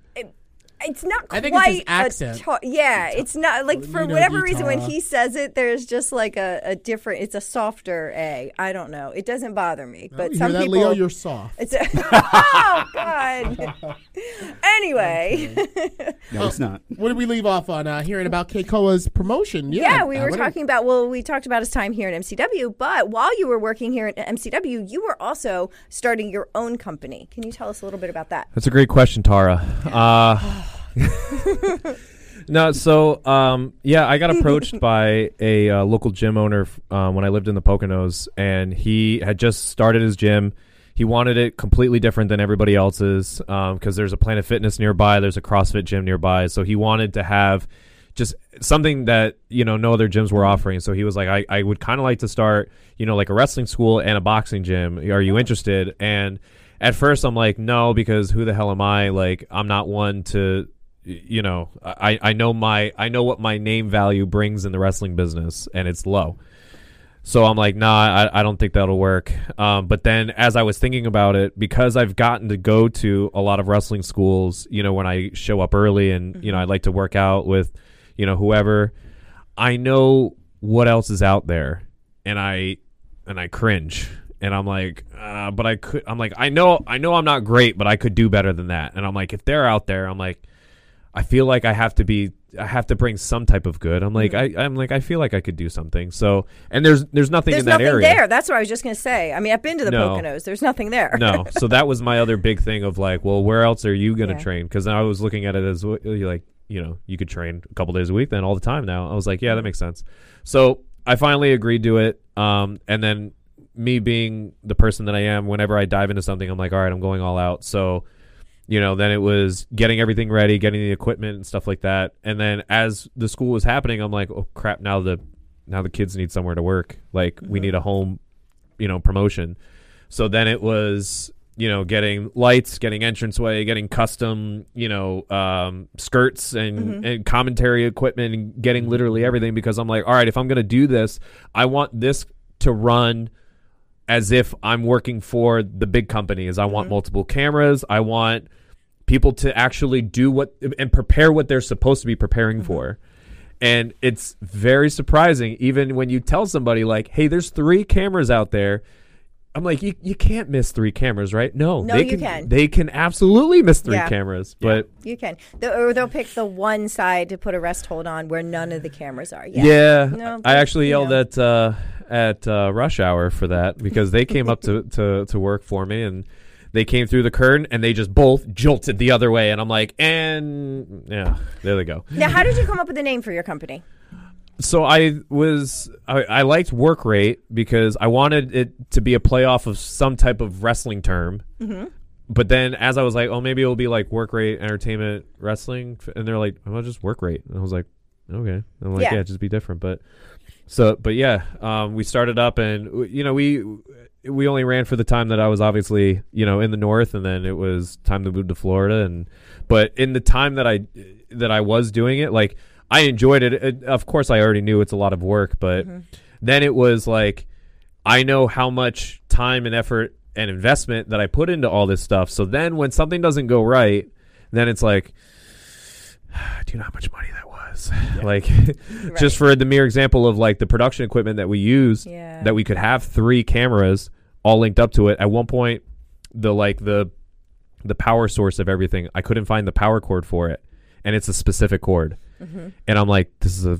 It's not I quite think it's his a accent. ta- yeah, it's not like for you know, whatever you reason when he says it, there's just like a, a different. It's a softer A. I don't know. It doesn't bother me, but you some hear that, people. Leo? You're soft. It's a, oh God. anyway, No, it's not. What did we leave off on? Uh, hearing about Keikoa's promotion. Yeah, yeah, we uh, were what did- talking about. Well, we talked about his time here at MCW, but while you were working here at MCW, you were also starting your own company. Can you tell us a little bit about that? That's a great question, Tara. Uh, no, so um, yeah, I got approached by a uh, local gym owner f- um, when I lived in the Poconos, and he had just started his gym. He wanted it completely different than everybody else's because there's a Planet Fitness nearby, there's a CrossFit gym nearby, so he wanted to have just something that you know no other gyms were offering. So he was like, I, I would kind of like to start, you know, like a wrestling school and a boxing gym. Are you interested? And at first, I'm like, no, because who the hell am I? Like, I'm not one to you know, I I know my I know what my name value brings in the wrestling business, and it's low. So I'm like, nah, I, I don't think that'll work. Um, but then as I was thinking about it, because I've gotten to go to a lot of wrestling schools, you know, when I show up early and, you know, I like to work out with, you know, whoever, I know what else is out there. And I, and I cringe. And I'm like, uh, but I could, I'm like, I know, I know I'm not great, but I could do better than that. And I'm like, if they're out there, I'm like, I feel like I have to be I have to bring some type of good. I'm like I I'm like I feel like I could do something. So and there's there's nothing There's in that nothing area. there. That's what I was just going to say. I mean, I've been to the No. Poconos. There's nothing there. no. So that was my other big thing of like, well, where else are you going to Yeah. train? Because I was looking at it as like, you know, you could train a couple days a week then all the time now. I was like, yeah, that makes sense. So I finally agreed to it. Um, and then me being the person that I am, whenever I dive into something, I'm like, all right, I'm going all out. So, you know, then it was getting everything ready, getting the equipment and stuff like that. And then as the school was happening, I'm like, oh crap, now the now the kids need somewhere to work. Like we need a home, you know, promotion. So then it was, you know, getting lights, getting entranceway, getting custom, you know, um, skirts and, and commentary equipment and getting literally everything because I'm like, all right, if I'm going to do this, I want this to run as if I'm working for the big companies. I want mm-hmm. multiple cameras. I want people to actually do what and prepare what they're supposed to be preparing mm-hmm. for. And it's very surprising, even when you tell somebody like, "Hey, there's three cameras out there." I'm like, you, you can't miss three cameras, right? No, No, they you can. They can absolutely miss three Yeah. cameras, but You can. The, or they'll pick the one side to put a rest hold on where none of the cameras are. Yeah. Yeah, No, I actually yelled know. at uh, at uh, rush hour for that because they came up to, to to work for me and they came through the curtain and they just both jolted the other way and I'm like, and yeah, there they go. Now, how did you come up with the name for your company? So I was I, I liked work rate because I wanted it to be a playoff of some type of wrestling term. Mm-hmm. But then as I was like, oh, maybe it'll be like work rate entertainment wrestling, and they're like, how about just work rate? And I was like, okay. I'm like, Yeah. yeah, just be different. But so, but yeah, um, we started up, and you know, we we only ran for the time that I was obviously you know in the north, and then it was time to move to Florida, and but in the time that I that I was doing it, like I enjoyed it. it of course, I already knew it's a lot of work, but mm-hmm. then it was like I know how much time and effort and investment that I put into all this stuff. So then when something doesn't go right, then it's like, do you know how much money that was? Like, just for the mere example of like the production equipment that we used, Yeah. that we could have three cameras all linked up to it. At one point, the like the the power source of everything, I couldn't find the power cord for it, and it's a specific cord, Mm-hmm. and I'm like, this is a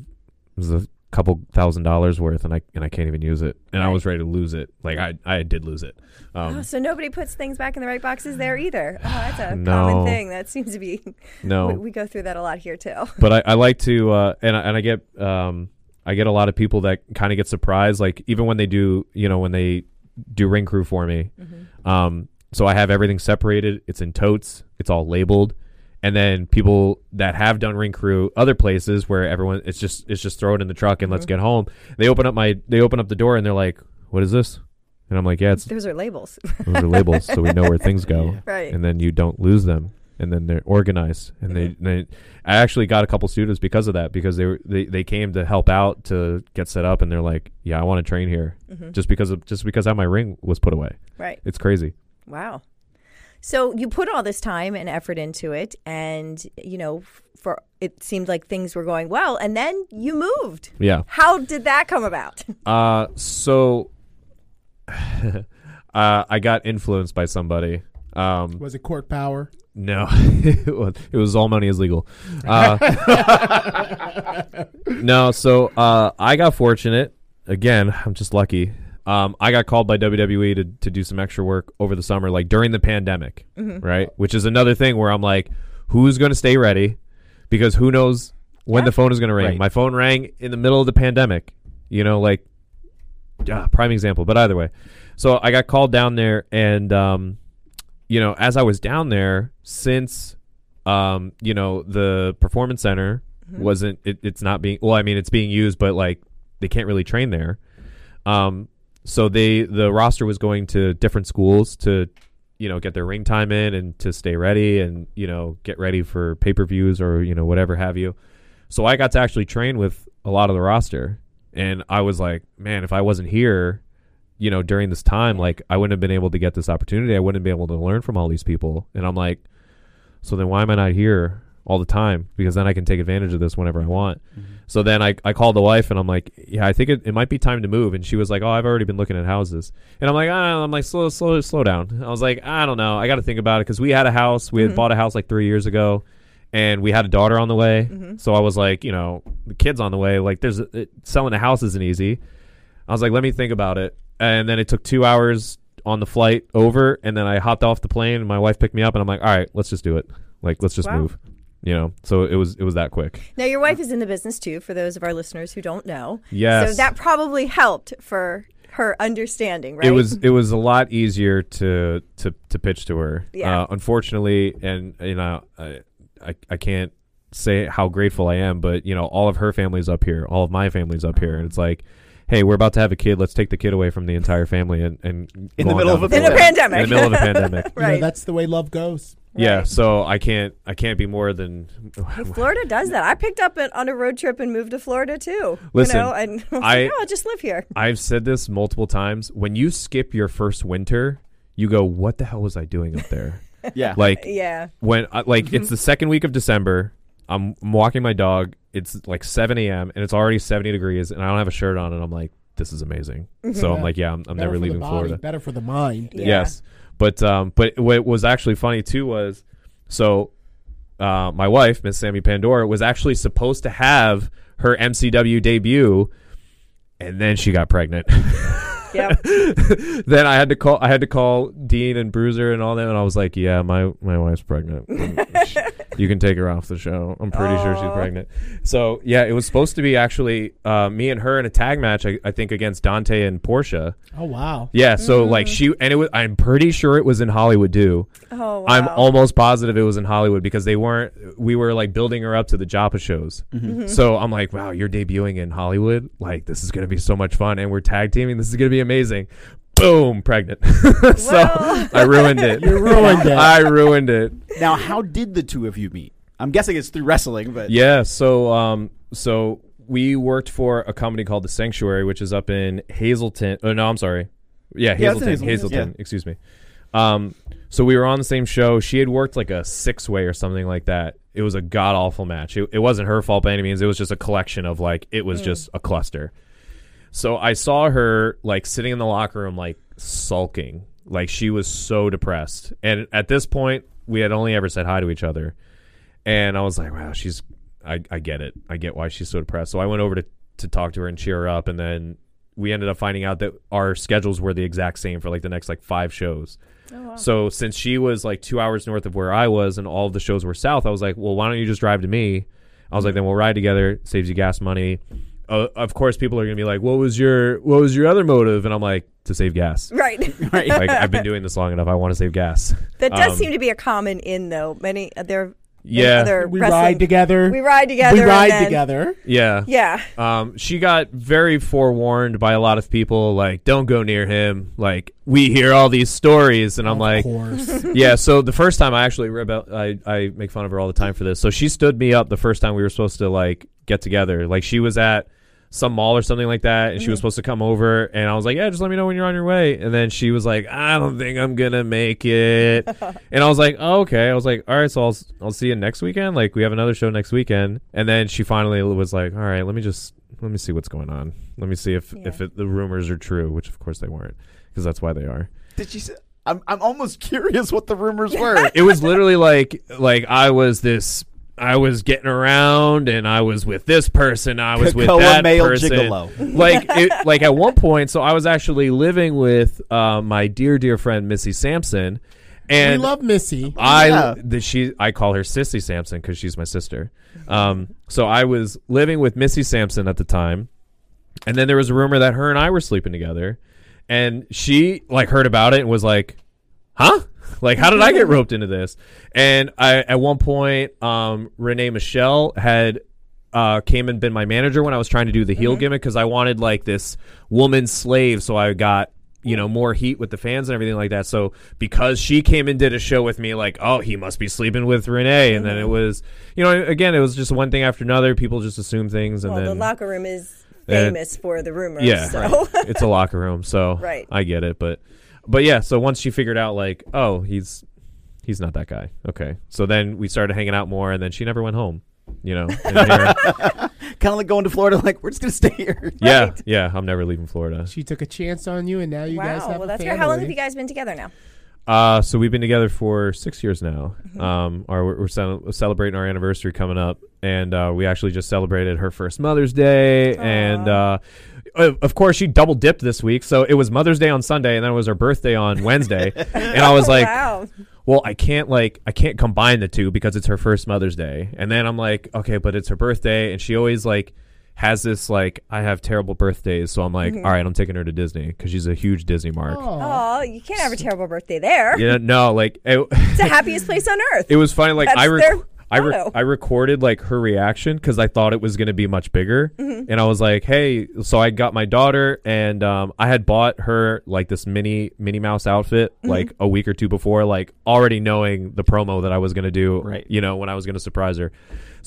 this is a couple thousand dollars worth, and I and I can't even use it, and I was ready to lose it. Like I I did lose it. Um, Oh, so nobody puts things back in the right boxes there either. Oh, that's a No. common thing. That seems to be. no, We, we go through that a lot here too. but I, I like to uh, and I, and I get um I get a lot of people that kind of get surprised like even when they do you know when they do ring crew for me um so I have everything separated it's in totes it's all labeled and then people that have done ring crew other places where everyone it's just it's just throw it in the truck and let's mm-hmm. get home. They open up my they open up the door and they're like what is this? And I'm like yeah it's Those are labels, those are labels so we know where things go. Right? and then you don't lose them. And then they're organized. And they, mm-hmm. they i actually got a couple students because of that because they were they, they came to help out to get set up and they're like yeah i want to train here. Mm-hmm. Just because of just because how my ring was put away. Right. it's crazy. Wow. So you put all this time and effort into it, and you know, for it seemed like things were going well, and then you moved. yeah How did that come about? uh so uh i got influenced by somebody um Was it court power? No, it was- it was all money is legal. Uh, no, so uh, I got fortunate. Again, I'm just lucky. Um, I got called by WWE to, to do some extra work over the summer, like during the pandemic, right? Which is another thing where I'm like, who's going to stay ready? Because who knows when the phone is going to ring? Right. My phone rang in the middle of the pandemic. You know, like ah, prime example. But either way, so I got called down there, and um, you know, as I was down there, since um, you know, the performance center wasn't it, it's not being well, I mean it's being used, but like they can't really train there. Um so they the roster was going to different schools to you know get their ring time in and to stay ready and you know get ready for pay per views or you know whatever have you. So I got to actually train with a lot of the roster, and I was like, man, if I wasn't here, you know, during this time, like I wouldn't have been able to get this opportunity. I wouldn't be able to learn from all these people, and I'm like, so then why am I not here all the time? Because then I can take advantage of this whenever I want. Mm-hmm. So then I, I called the wife and I'm like, yeah, I think it, it might be time to move. And she was like, oh, I've already been looking at houses. And I'm like, ah, I'm like, slow, slow, slow down. I was like, I don't know. I got to think about it because we had a house. We had mm-hmm. bought a house like three years ago, and we had a daughter on the way. Mm-hmm. So I was like, you know, the kid's on the way. Like, there's it, selling a house isn't easy. I was like, let me think about it. And then it took two hours on the flight over, and then I hopped off the plane. And my wife picked me up, and I'm like, all right, let's just do it. Like, let's just Wow. move. You know, so it was it was that quick. Now, your wife is in the business too, for those of our listeners who don't know. Yes. So that probably helped for her understanding, right? It was it was a lot easier to to to pitch to her. Yeah. Uh, unfortunately, and you know, I, I I can't say how grateful I am, but you know, all of her family's up here, all of my family's up here, and it's like, hey, we're about to have a kid. Let's take the kid away from the entire family and and In go the on middle down of the a In a pandemic. In the middle of a pandemic. You know, Right. that's the way love goes. Yeah, so I can't I can't be more than Hey, Florida does that. I picked up it on a road trip and moved to Florida too. Listen, you know, and I was I- like, oh, I'll just live here. I've said this multiple times. When you skip your first winter, you go, "What the hell was I doing up there?" Yeah. like Yeah. when uh, like it's the second week of December. I'm, I'm walking my dog. It's like 7 a.m. and it's already 70 degrees, and I don't have a shirt on, and I'm like, this is amazing. So I'm like, yeah, I'm, I'm Better never for the leaving body, Florida. Better for the mind. Yeah. Yes, but um, but what was actually funny too was so uh, my wife, Miss Sammy Pandora, was actually supposed to have her MCW debut, and then she got pregnant. Yep. then I had to call. I had to call Dean and Bruiser and all them, and I was like, "Yeah, my my wife's pregnant. you can take her off the show. I'm pretty sure she's pregnant." So yeah, it was supposed to be actually uh, me and her in a tag match. I, I think against Dante and Portia. Oh wow. Yeah, so Mm. like she and it was. I'm pretty sure it was in Hollywood too. Oh, wow. I'm almost positive it was in Hollywood because they weren't. We were like building her up to the Joppa shows. Mm-hmm. So I'm like, wow, you're debuting in Hollywood. Like this is gonna be so much fun, and we're tag teaming. This is gonna be amazing. Boom, pregnant. so Well. I ruined it. You ruined it. I ruined it. Now, how did the two of you meet? I'm guessing it's through wrestling, but Yeah. So um, so we worked for a company called The Sanctuary, which is up in Hazleton. Oh no, I'm sorry. Yeah, Yeah, it's in Hazleton. Hazleton, Hazleton. yeah. Excuse me. Um, so we were on the same show. She had worked like a six way or something like that. It was a god awful match. It, it wasn't her fault by any means. It was just a collection of like it was just a cluster. So I saw her like sitting in the locker room, like sulking, like she was so depressed. And at this point, we had only ever said hi to each other, and I was like, wow, she's. I, I get it. I get why she's so depressed. So I went over to to talk to her and cheer her up, and then we ended up finding out that our schedules were the exact same for like the next like five shows. Oh, so since she was like two hours north of where I was, and all of the shows were south, I was like, well, why don't you just drive to me? I was like, then we'll ride together. Saves you gas money. Uh, of course, people are gonna be like, what was your what was your other motive? And I'm like, to save gas. right. right. like I've been doing this long enough. I want to save gas. That does Um, seem to be a common in though. Many uh, there. Yeah. Other We wrestling- ride together. We ride together. We ride then- together. Yeah. Yeah. Um, she got very forewarned by a lot of people, like, don't go near him. Like, we hear all these stories, and I'm of like, course. yeah. So the first time I actually rebe- I I make fun of her all the time for this. So she stood me up the first time we were supposed to like get together. Like she was at some mall or something like that, and she was mm-hmm. supposed to come over, and I was like, yeah, just let me know when you're on your way. And then she was like, I don't think I'm gonna make it, and I was like, oh, okay. I was like, all right, so I'll I'll see you next weekend. Like we have another show next weekend, and then she finally was like, all right, let me just let me see what's going on. Let me see if Yeah. if it, the rumors are true, which of course they weren't, because that's why they are. Did she say? I'm, I'm almost curious what the rumors were. it was literally like like I was this I was getting around and I was with this person, I was with Cocoa that male person. gigolo. Like it, like at one point, so I was actually living with uh, my dear dear friend Missy Sampson, and we love Missy. I Yeah. the, she I call her Sissy Sampson because she's my sister. Um, so I was living with Missy Sampson at the time, and then there was a rumor that her and I were sleeping together, and she like heard about it and was like, "Huh? Like, how did I get roped into this?" And I at one point, um, Renee Michelle had. Uh, came and been my manager when I was trying to do the heel gimmick because I wanted like this woman slave, so I got you know more heat with the fans and everything like that. So because she came and did a show with me, like oh he must be sleeping with Renee, and then it was you know again it was just one thing after another. People just assume things, and Well, the locker room is And- famous for the rumors. yeah, So. it's a locker room, so Right. I get it, but but yeah. So once she figured out like oh he's he's not that guy, okay. So then we started hanging out more, and then she never went home. You know, Kind of like going to Florida. Like we're just gonna stay here. yeah, yeah. I'm never leaving Florida. She took a chance on you, and now you guys wow. have Well, a that's family. great. How long have you guys been together now? Uh, so we've been together for six years now. Mm-hmm. Um, our, we're, we're cel- celebrating our anniversary coming up, and uh, we actually just celebrated her first Mother's Day, and uh, of course she double dipped this week. So it was Mother's Day on Sunday, and then it was her birthday on Wednesday, and I was like, wow. well, I can't like I can't combine the two because it's her first Mother's Day, and then I'm like, okay, but it's her birthday, and she always like has this like I have terrible birthdays, so I'm like, Mm-hmm. all right, I'm taking her to Disney because she's a huge Disney mark. Oh, you can't have a terrible birthday there. Yeah, no, like it, It's the happiest place on earth. it was funny. Like That's I, their I, re- I recorded like her reaction because I thought it was going to be much bigger, Mm-hmm. and I was like, "Hey!" So I got my daughter, and um, I had bought her like this mini Minnie Mouse outfit Mm-hmm. like a week or two before, like already knowing the promo that I was going to do. Right. You know, when I was going to surprise her.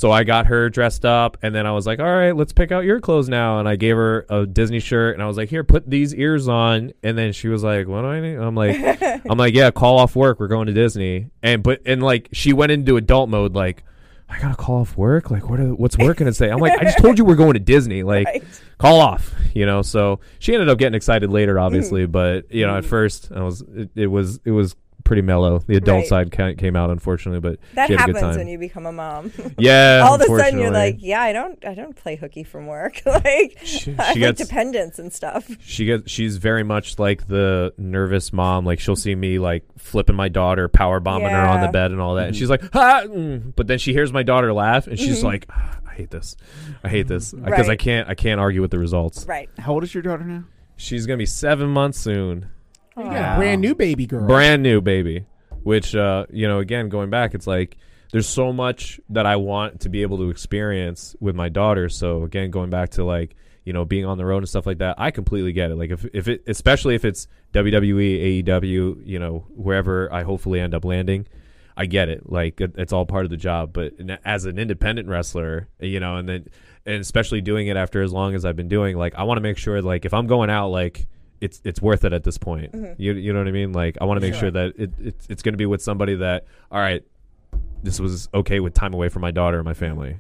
So I got her dressed up, and then I was like, "All right, let's pick out your clothes now." And I gave her a Disney shirt, and I was like, "Here, put these ears on." And then she was like, "What do I need?" I'm like, "I'm like, yeah, call off work. We're going to Disney." And but and like she went into adult mode, like, "I gotta call off work. Like, what? Are, what's work gonna say?" I'm like, "I just told you we're going to Disney. Like, Right. call off." You know. So she ended up getting excited later, obviously, Mm. but you know, at first I was it, it was it was pretty mellow. The adult Right. side ca- came out, unfortunately, but That she had a good happens time. when you become a mom. yeah, All of a sudden, you're like, "Yeah, I don't, I don't play hooky from work. like, She- I she like gets- dependence and stuff." she gets she's very much like the nervous mom like she'll see me like flipping my daughter power bombing her on the bed and all that and she's like ha! mm," but then she hears my daughter laugh and Mm-hmm. she's like "Ah, i hate this i hate this because Right. i can't i can't argue with the results Right. How old is your daughter now? she's gonna be seven months soon A brand new baby girl. brand new baby which uh you know again going back it's like there's so much that i want to be able to experience with my daughter. So again going back to like you know being on the road and stuff like that i completely get it. Like if, if it especially if it's wwe aew you know wherever i hopefully end up landing i get it. Like it, it's all part of the job. But as an independent wrestler you know and then and especially doing it after as long as i've been doing like i want to make sure like if i'm going out like it's it's worth it at this point. You you know what I mean? Like I want to make sure that it, it's it's going to be with somebody that all right, this was okay with time away from my daughter and my family.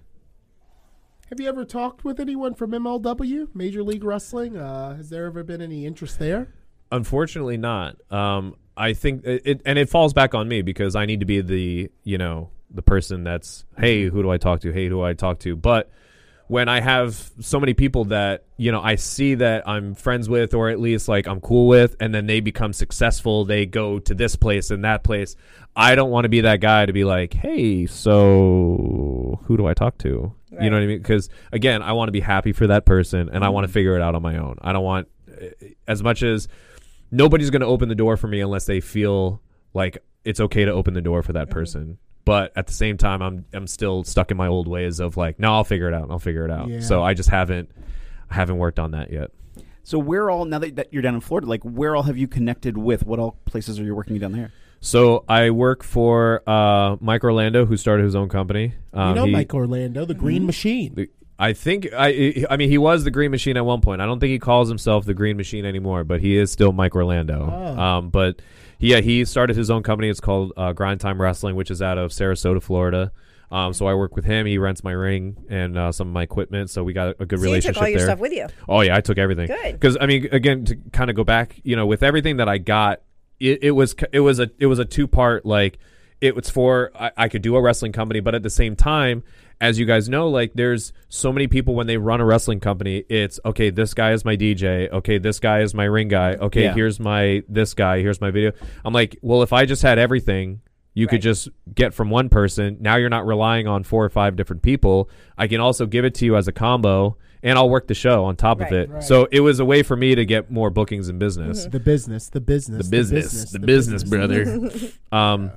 Have you ever talked with anyone from MLW, Major League Wrestling? Uh, has there ever been any interest there? Unfortunately, not. Um, I think it, it and it falls back on me because I need to be the you know the person that's hey who do I talk to? Hey who do I talk to? But when I have so many people that you know I see that I'm friends with or at least like I'm cool with, and then they become successful, they go to this place and that place. I don't want to be that guy to be like, hey, so who do I talk to? You know what I mean? Because again, I want to be happy for that person, and I want to mm-hmm. figure it out on my own. I don't want eh, as much as nobody's going to open the door for me unless they feel like it's okay to open the door for that mm-hmm. person. But at the same time, I'm I'm still stuck in my old ways of like, no, I'll figure it out. I'll figure it out. Yeah. So I just haven't I haven't worked on that yet. So where all now that, that you're down in Florida, like where all have you connected with? What all places are you working down there? So I work for uh, Mike Orlando, who started his own company. Um, you know he- Mike Orlando, the Green Machine. the- I think I I mean he was the Green Machine at one point. I don't think he calls himself the Green Machine anymore, but he is still Mike Orlando. Oh. Um, but yeah, he started his own company. It's called uh, Grind Time Wrestling, which is out of Sarasota, Florida. Um, so I work with him. He rents my ring and uh, some of my equipment. So we got a good relationship. So you took all your there. stuff with you. Oh yeah, I took everything. Good. Because I mean, again, to kind of go back, you know, with everything that I got, it, it was it was a it was a two part like it was for I, I could do a wrestling company, but at the same time, as you guys know, like there's so many people when they run a wrestling company, it's okay. This guy is my DJ. Okay, this guy is my ring guy. Okay, Yeah. here's my this guy. Here's my video. I'm like, well, if I just had everything. You could just get from one person. Now you're not relying on four or five different people. I can also give it to you as a combo, and I'll work the show on top of it. Right. So it was a way for me to get more bookings in business. The business, the business, The business, the business, brother. um,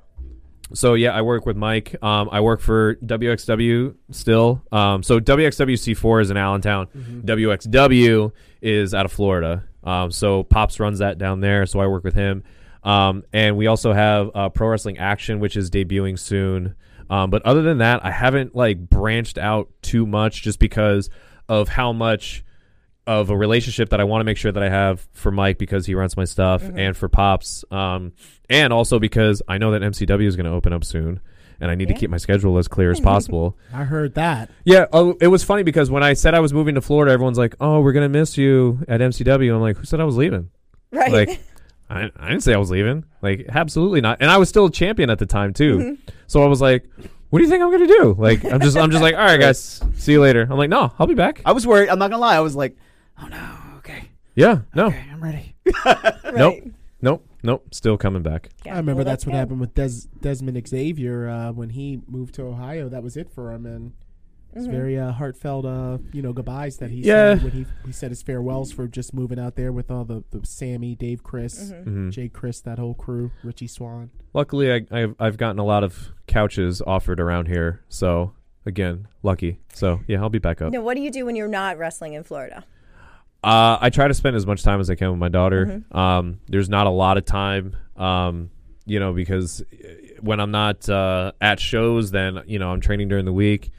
so yeah, I work with Mike. Um, I work for WXW still. Um, so WXWC4 is in Allentown. WXW is out of Florida. Um, so Pops runs that down there, so I work with him. Um, and we also have uh, Pro Wrestling Action, which is debuting soon. Um, but other than that, I haven't like branched out too much just because of how much of a relationship that I want to make sure that I have for Mike because he runs my stuff and for Pops. Um, and also because I know that MCW is going to open up soon and I need to keep my schedule as clear as possible. I heard that. yeah. Oh, it was funny because when I said I was moving to Florida, everyone's like, oh, we're going to miss you at MCW. I'm like, who said I was leaving? Right. Like, I, I didn't say I was leaving. Like, absolutely not. And I was still a champion at the time too. Mm-hmm. So I was like, what do you think I'm gonna do? Like, I'm just, I'm just like, all right, guys, see you later. I'm like, no, I'll be back. I was worried. I'm not gonna lie. I was like, oh no, okay, Yeah, no, okay, I'm ready. right. nope, nope, nope. Still coming back. Yeah, I remember well, that's what good. happened with Des- Desmond Xavier uh, when he moved to Ohio. That was it for him, and it's very uh, heartfelt, uh, you know, goodbyes that he Yeah. said when he he said his farewells for just moving out there with all the, the Sammy, Dave, Chris, Mhm. Jay, Chris, that whole crew, Richie Swan. Luckily, I, I've, I've gotten a lot of couches offered around here. So again, lucky. So yeah, I'll be back up. Now, what do you do when you're not wrestling in Florida? Uh, I try to spend as much time as I can with my daughter. Mm-hmm. Um, there's not a lot of time, um, you know, because uh, when I'm not uh, at shows, then you know I'm training during the week.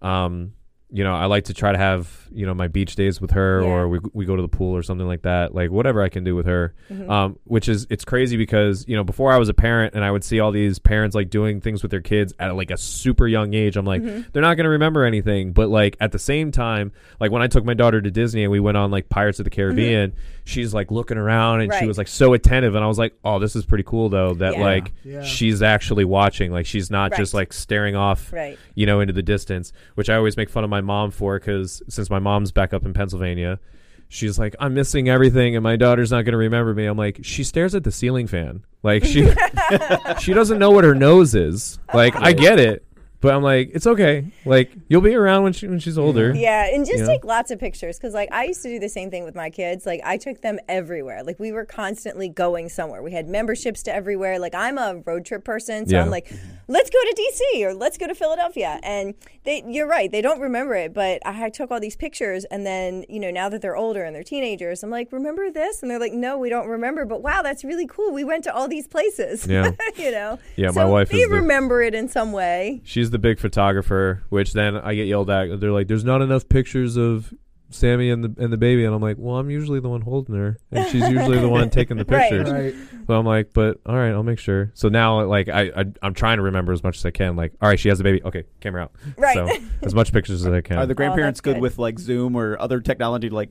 Um, you know, I like to try to have you know my beach days with her, Yeah. or we we go to the pool or something like that. Like whatever I can do with her. Mm-hmm. Um, which is it's crazy because you know before I was a parent and I would see all these parents like doing things with their kids at like a super young age. I'm like, Mm-hmm. they're not gonna remember anything. But like at the same time, like when I took my daughter to Disney and we went on like Pirates of the Caribbean, she's like looking around and she Mm-hmm. Was like so attentive, and I was like, oh, this is pretty cool though that Yeah. like Yeah. she's actually watching, like she's not just like staring off Right. you know, into the distance, which I always make fun of my mom for because since my mom's back up in Pennsylvania, she's like, I'm missing everything and my daughter's not going to remember me. I'm like, she stares at the ceiling fan. Like, she, she doesn't know what her nose is. Like, I get it, but I'm like, it's okay. Like, you'll be around when, she, when she's older. Yeah, and just Yeah. take lots of pictures because, like, I used to do the same thing with my kids. Like, I took them everywhere. Like, we were constantly going somewhere. We had memberships to everywhere. Like, I'm a road trip person, so Yeah. I'm like, let's go to DC or let's go to Philadelphia. And they, you're right, they don't remember it, but I took all these pictures, and then you know, now that they're older and they're teenagers, I'm like, remember this? And they're like, no, we don't remember. But wow, that's really cool. We went to all these places. Yeah. you know. Yeah, so my wife they is the- remember it in some way. She's the big photographer, which then I get yelled at. They're like, "There's not enough pictures of Sammy and the and the baby," and I'm like, "Well, I'm usually the one holding her, and she's usually the one taking the Right. pictures." Right. So I'm like, "But all right, I'll make sure." So now, like, I, I I'm trying to remember as much as I can. Like, all right, she has a baby. Okay, camera out. Right. So as much pictures as I can. Are the oh, grandparents Oh, good good. with like Zoom or other technology like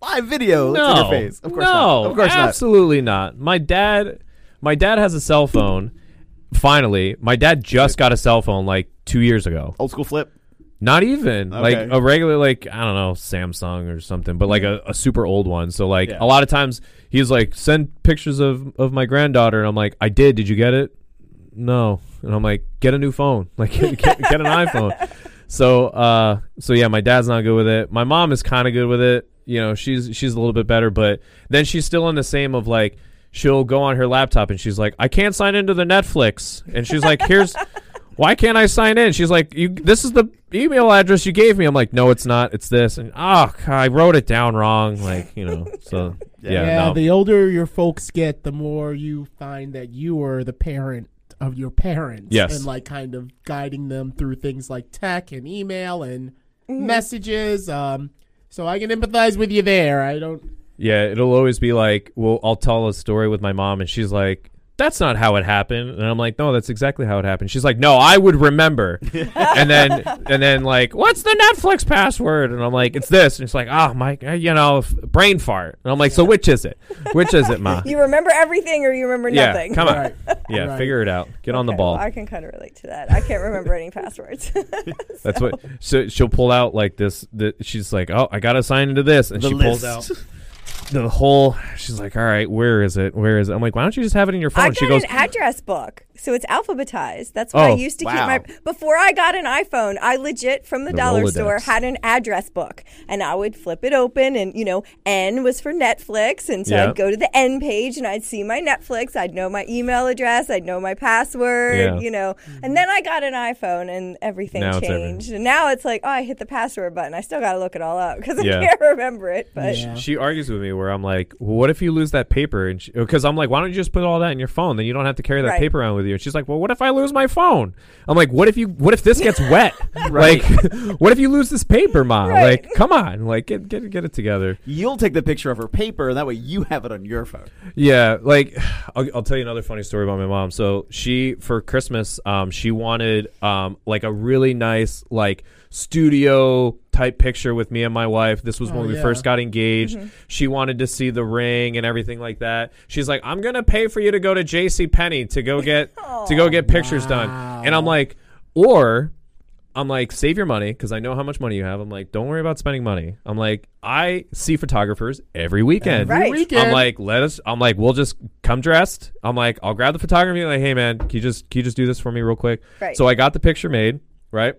live video? no, Let's your face. Of course no, not. Of course not. absolutely not. My dad, my dad has a cell phone. Finally, my dad just got a cell phone like two years ago. Old school flip. Not even like a regular, like I don't know, Samsung or something, but like a, a super old one. So like Yeah. a lot of times he's like, send pictures of of my granddaughter, and I'm like, I did. Did you get it? No, and I'm like, get a new phone, like get, get, get an iPhone. So uh, so yeah, my dad's not good with it. My mom is kind of good with it. You know, she's she's a little bit better, but then she's still in the same of like. She'll go on her laptop and she's like, "I can't sign into the Netflix," and she's like, "Here's why can't I sign in? She's like, you. This is the email address you gave me. I'm like, no, it's not. It's this. And oh, I wrote it down wrong. Like, you know. So yeah, Yeah, no. the older your folks get, the more you find that you are the parent of your parents. Yes. And like kind of guiding them through things like tech and email and Mm-hmm. messages. Um, so I can empathize with you there. I don't. Yeah, it'll always be like, well, I'll tell a story with my mom, and she's like. That's not how it happened, and I'm like, no, that's exactly how it happened. She's like, no, I would remember, and then, and then like, what's the Netflix password? And I'm like, it's this, and it's like, oh my, you know, f- brain fart, and I'm like, so which is it? Which is it, ma? You remember everything or you remember yeah, nothing? come on, Right. yeah, Right. figure it out, get on the ball. well, I can kind of relate to that. I can't remember any passwords. That's what so she'll pull out like this. The, she's like, "Oh, I gotta sign into this," and The she pulls out the whole. She's like, "All right, where is it? Where is it?" I'm like, "Why don't you just have it in your phone?" I got she goes, an address book, so it's alphabetized. That's what I Oh, used to wow. keep my. Before I got an iPhone, I legit from the, The dollar Rolodex. store had an address book, and I would flip it open, and you know, N was for Netflix, and so Yeah. I'd go to the N page, and I'd see my Netflix. I'd know my email address. I'd know my password. Yeah. You know, mm-hmm. and then I got an iPhone, and everything Now it's everything. changed. And now it's like, oh, I hit the password button. I still got to look it all up because Yeah. I can't remember it. But Yeah. she argues with me me where I'm like, well, what if you lose that paper? And because I'm like, why don't you just put all that in your phone? Then you don't have to carry that Right. paper around with you. And she's like, well, what if I lose my phone? I'm like, what if you? What if this gets wet? Right. Like, what if you lose this paper, mom? Right. Like, come on, like get get get it together. You'll take the picture of her paper, and that way you have it on your phone. Yeah, like I'll, I'll tell you another funny story about my mom. So she for Christmas, um, she wanted um like a really nice like studio type picture with me and my wife. This was when Oh, we yeah. first got engaged. Mm-hmm. She wanted to see the ring and everything like that. She's like, "I'm gonna pay for you to go to J.C. Penney to go get to go get oh, pictures done." And I'm like, or I'm like, save your money because I know how much money you have. I'm like, don't worry about spending money. I'm like, I see photographers every weekend. Right. Weekend. I'm like, let us. I'm like, we'll just come dressed. I'm like, I'll grab the photography. Like, hey man, can you just can you just do this for me real quick? Right. So I got the picture made. Right.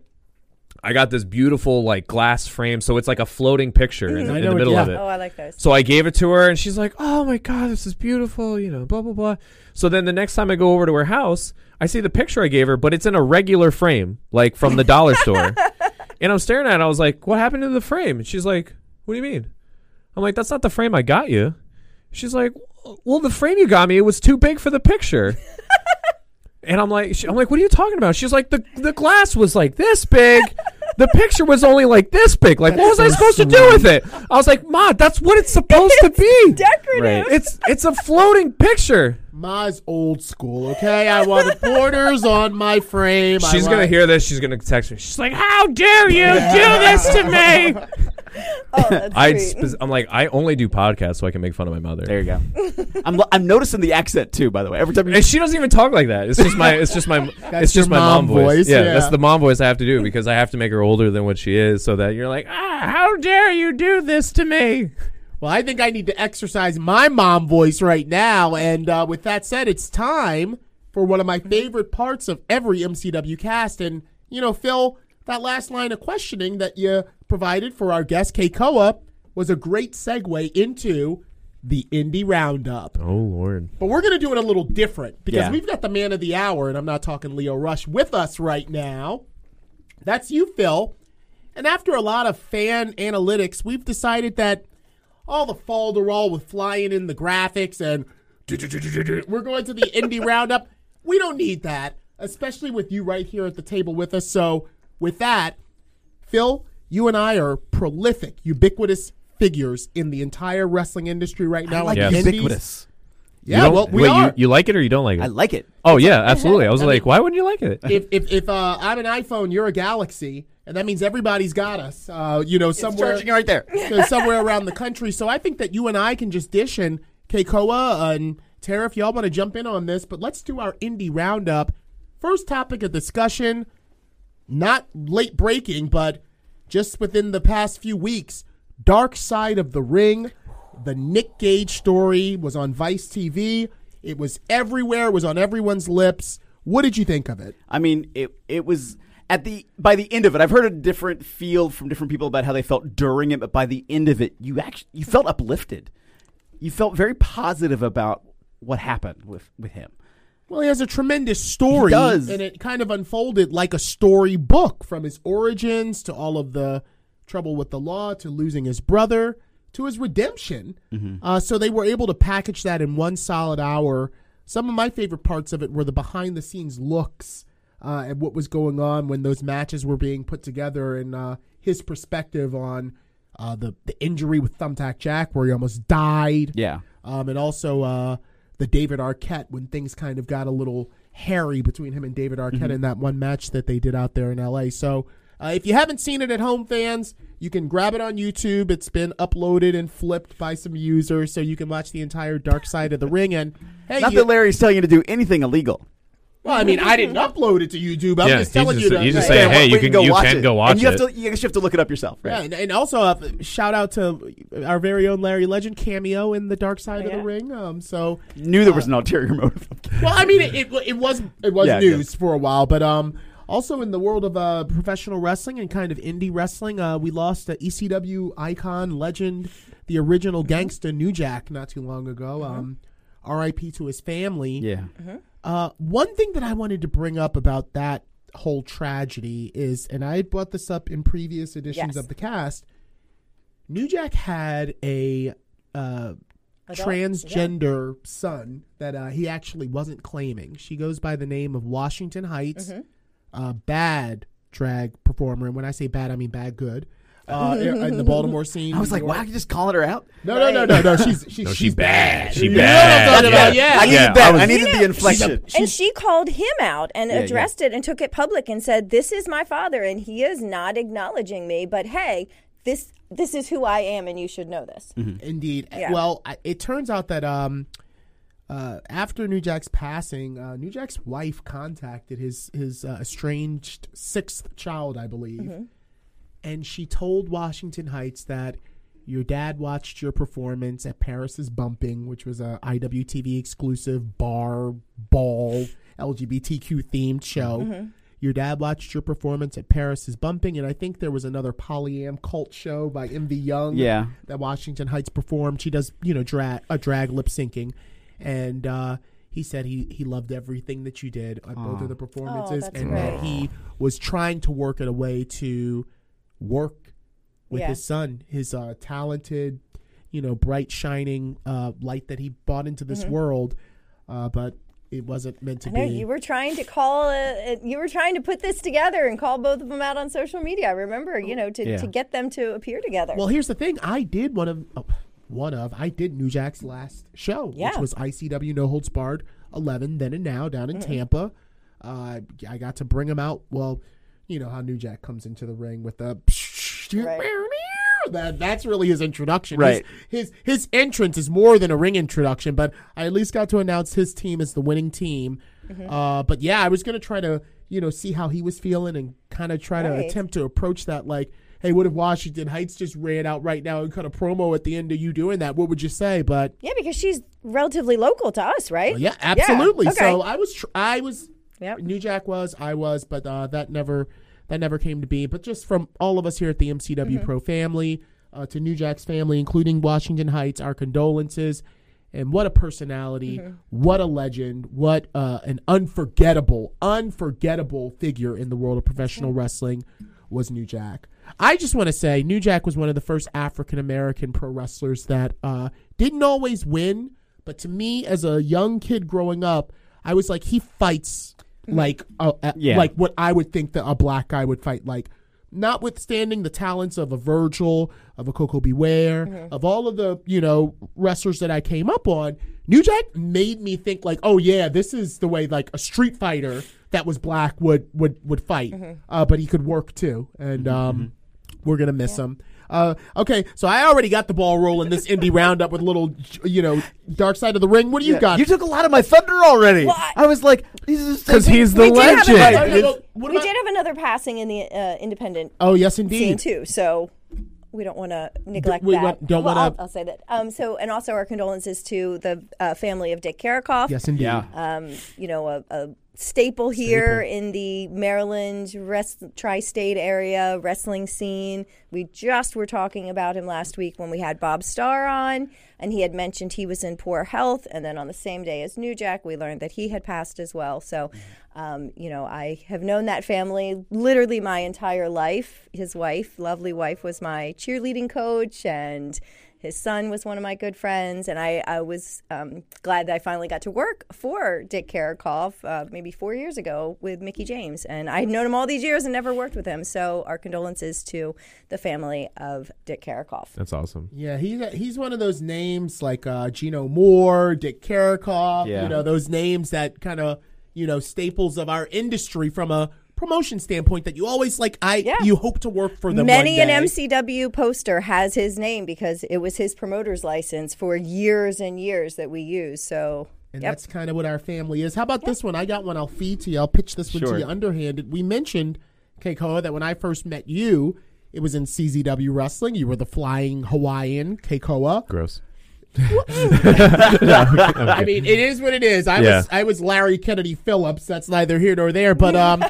I got this beautiful like glass frame, so it's like a floating picture in, mm-hmm. the- I in the what- middle of it. Oh, I like those. So I gave it to her, and she's like, "Oh my god, this is beautiful," you know, blah blah blah. So then the next time I go over to her house, I see the picture I gave her, but it's in a regular frame, like from the dollar store. And I'm staring at it. I was like, "What happened to the frame?" And she's like, "What do you mean?" I'm like, "That's not the frame I got you." She's like, "Well, the frame you got me, it was too big for the picture." and I'm like, "I'm like, what are you talking about?" She's like, "The the glass was like this big." The picture was only like this big. Like, what was I so supposed to do with it? I was like, "Ma, that's what it's supposed to be." Decorative. Right. It's it's a floating picture. Ma's old school, okay? I want borders on my frame. I She's gonna hear this. She's gonna text me. She's like, "How dare you do this to me?" Oh, that's I sweet. I'm like, I only do podcasts so I can make fun of my mother. There you go. I'm, lo- I'm noticing the accent too. By the way, every time you And she doesn't even talk like that. It's just my it's just my it's just my mom mom, voice. voice, Yeah, yeah. that's the mom voice I have to do because I have to make her older than what she is, so that you're like, ah, how dare you do this to me? Well, I think I need to exercise my mom voice right now. And uh, with that said, it's time for one of my favorite parts of every MCW cast. And, you know, Phil, that last line of questioning that you provided for our guest, Keikoa, was a great segue into the Indie Roundup. Oh Lord. But we're going to do it a little different because Yeah. we've got the man of the hour, and I'm not talking Leo Rush, with us right now. That's you, Phil. And after a lot of fan analytics, we've decided that all the falderall with flying in the graphics and we're going to the indie roundup. We don't need that, especially with you right here at the table with us. So, with that, Phil, you and I are prolific, ubiquitous figures in the entire wrestling industry right now. I like Yes. ubiquitous. You Yeah, well, we wait, are. You, you like it or you don't like it? I like it. oh yeah, absolutely. I was I like, mean- why wouldn't you like it? if if, if uh, I'm an iPhone, you're a Galaxy, and that means everybody's got us. Uh, you know, somewhere Charging right there. somewhere around the country. So I think that you and I can just dish and Keikoa and Tara, if y'all want to jump in on this, but let's do our indie roundup. First topic of discussion, not late breaking, but just within the past few weeks, Dark Side of the Ring. The Nick Gage story was on Vice TV. It was everywhere. It was on everyone's lips. What did you think of it? I mean, it it was at the by the end of it. I've heard a different feel from different people about how they felt during it, but by the end of it, you actually you felt uplifted. You felt very positive about what happened with with him. Well, he has a tremendous story. He does. And it kind of unfolded like a story book from his origins to all of the trouble with the law to losing his brother to his redemption. Uh, so they were able to package that in one solid hour. Some of my favorite parts of it were the behind the scenes looks uh, at what was going on when those matches were being put together and uh, his perspective on uh, the, the injury with Thumbtack Jack where he almost died Yeah. um, and also uh, the David Arquette when things kind of got a little hairy between him and David Arquette in that one match that they did out there in LA. So uh, if you haven't seen it at home, fans, you can grab it on YouTube. It's been uploaded and flipped by some users, so you can watch the entire Dark Side of the Ring. And hey, Not you- that Larry's telling you to do anything illegal. Well, I mean, I didn't upload it to YouTube. I'm Yeah, just telling just- you to. he's just Yeah, saying, hey, you wait, can- you can it. go watch and you it. have to you actually have to look it up yourself. Right? Yeah, and, and also uh, shout out to our very own Larry Legend cameo in the Dark Side of yeah. the Ring. Um, so Knew there was an ulterior motive. well, I mean, it, it, it was it was Yeah, news for a while, but um, also in the world of uh, professional wrestling and kind of indie wrestling, uh, we lost a ECW icon, legend, the original gangsta New Jack, not too long ago. Um, R.I.P. to his family. yeah. Uh, one thing that I wanted to bring up about that whole tragedy is, and I had brought this up in previous editions Yes. of the cast. New Jack had a uh, transgender son that uh, he actually wasn't claiming. She goes by the name of Washington Heights, Mm-hmm. uh, bad drag performer. And when I say bad, I mean bad good. Uh, Mm-hmm. in the Baltimore scene. I was New like, York. wow, you just calling her out? No, no, no, no, no. She's she's, No, she's she's bad. She You know what I'm bad. talking about? Yeah. Yeah. I needed Yeah, that. I I, was- needed the inflection. She's a- and she called him out and Yeah, yeah. addressed it and took it public and said, "This is my father, and he is not acknowledging me. But hey, this this is who I am, and you should know this." Indeed. Yeah. Well, I- it turns out that um, uh, after New Jack's passing, uh, New Jack's wife contacted his his uh, estranged sixth child, I believe, Mm-hmm. And she told Washington Heights that your dad watched your performance at Paris's Bumping, which was a IWTV exclusive bar ball LGBTQ themed show. Mm-hmm. Your dad watched your performance at Paris's Bumping, and I think there was another polyam cult show by MV Young Yeah. that Washington Heights performed. She does, you know, drag a drag lip syncing, and uh, he said he he loved everything that you did at both of the performances, that's and great. that he was trying to work at a way to work with Yeah. his son, his uh, talented, you know, bright shining uh, light that he brought into this world, uh, but it wasn't meant to Mm-hmm. I know be. you were trying to call, uh, you were trying to put this together and call both of them out on social media. I remember, you know, to, Yeah. to get them to appear together. Well, here's the thing. I did one of oh, one of I did New Jack's last show, Yeah. which was ICW No Holds Barred 11 then and now down in Tampa. Uh, I got to bring him out. Well, you know how New Jack comes into the ring with the that that's really his introduction. Right. His, his his entrance is more than a ring introduction, but I at least got to announce his team as the winning team. Uh, but yeah, I was gonna try to you know see how he was feeling and kind of try to attempt to approach that like, hey, what if Washington Heights just ran out right now and cut a promo at the end of you doing that? What would you say? But yeah, because she's relatively local to us, right? yeah, absolutely. okay. So I was, tr- I was, Yep. New Jack was, I was, but uh, that never, that never came to be. But just from all of us here at the MCW Mm-hmm. Pro family, uh, to New Jack's family, including Washington Heights, our condolences. And what a personality! Mm-hmm. What a legend! What uh, an unforgettable, unforgettable figure in the world of professional Mm-hmm. wrestling was New Jack. I just want to say, New Jack was one of the first African American pro wrestlers that uh, didn't always win, but to me, as a young kid growing up, I was like, he fights like uh, uh, Yeah. like what I would think that a black guy would fight like. Notwithstanding the talents of a Virgil, of a Koko B. Ware, of all of the you know wrestlers that I came up on, New Jack made me think like, oh yeah, this is the way like a street fighter that was black would would would fight, uh, but he could work too, and um, we're gonna miss him. Uh, okay, so I already got the ball rolling this indie roundup with a little, you know, dark side of the ring. What do you Yeah. got? You took a lot of my thunder already. Well, I- I was like, because he's the We did have legend. another- what we about- did have another passing in the uh, independent oh yes, indeed. scene indeed. too, so we don't want to neglect we that. want- don't well, wanna- I'll, I'll say that. Um, so, and also our condolences to the uh, family of Dick Caricofe. Yes, indeed. Yeah. um, you know, a, a staple here in the Maryland rest, tri-state area wrestling scene. We just were talking about him last week when we had Bob Starr on, and he had mentioned he was in poor health. And then on the same day as New Jack, we learned that he had passed as well. So, um, you know, I have known that family literally my entire life. His wife, lovely wife, was my cheerleading coach, and his son was one of my good friends, and I, I was um, glad that I finally got to work for Dick Caricofe uh, maybe four years ago with Mickie James. And I had known him all these years and never worked with him. So our condolences to the family of Dick Caricofe. That's awesome. Yeah, he's he's one of those names like uh, Gino Moore, Dick Caricofe. Yeah. You know those names that kind of you know staples of our industry from a promotion standpoint that you always like. I Yeah. you hope to work for them. Many one an. MCW poster has his name because it was his promoter's license for years and years that we use. So, And yep. that's kind of what our family is. How about this one? I got one. I'll feed to you. I'll pitch this one Sure. to you underhanded. We mentioned, Keikoa, that when I first met you, it was in CZW Wrestling. You were the flying Hawaiian, Keikoa. Gross. I mean, it is what it is. I Yeah. was I was Larry Kennedy Phillips. That's neither here nor there. But um,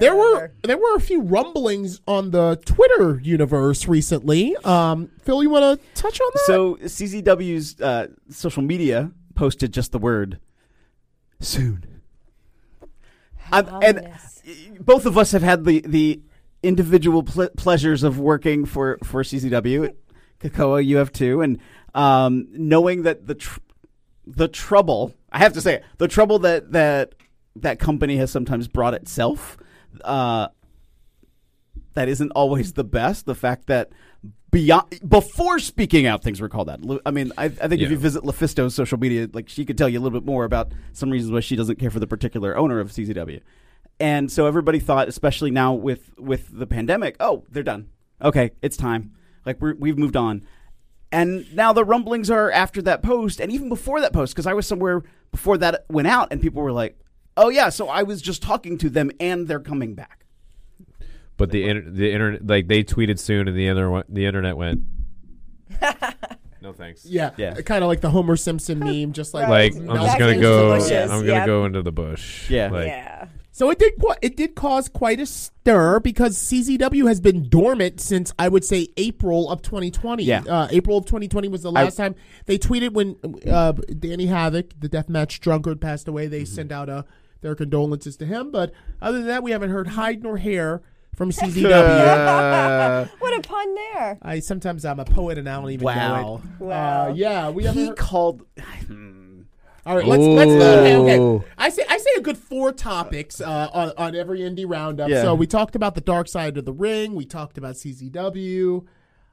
there were remember. there were a few rumblings on the Twitter universe recently. Um, Phil, you want to touch on that? So CZW's uh, social media posted just the word soon. I'm- and Ominous. both of us have had the the individual ple- pleasures of working for for CZW. Keikoa, you have too, and um, knowing that the tr- the trouble I have to say it, the trouble that that that company has sometimes brought itself. Uh, that isn't always the best. The fact that beyond before speaking out, things were called that. I mean, I, I think if you visit LuFisto's social media, like she could tell you a little bit more about some reasons why she doesn't care for the particular owner of CZW. And so everybody thought, especially now with with the pandemic, oh, they're done. Okay, it's time. Like we're, we've moved on. And now the rumblings are after that post, and even before that post, because I was somewhere before that went out, and people were like, "Oh yeah, so I was just talking to them, and they're coming back." But the inter- the internet, like they tweeted soon, and the inter- the internet went. no thanks. Yeah, Yeah. Uh, kind of like the Homer Simpson meme, just like Like I'm just gonna go. I'm gonna yep. go into the bush. Yeah. Like, yeah. So it did it did cause quite a stir because CZW has been dormant since I would say April of 2020. Yeah. Uh, April of 2020 was the last time they tweeted when uh, Danny Havoc, the deathmatch drunkard, passed away. They sent out uh, their condolences to him. But other than that, we haven't heard hide nor hair from CZW. What a pun there. I sometimes I'm a poet and I don't even know Wow. it. Wow. Uh, yeah, we haven't. he heard- called. All right, let's let's okay, okay. I say I say a good four topics uh, on on every indie roundup. Yeah. So we talked about the dark side of the ring. We talked about CZW.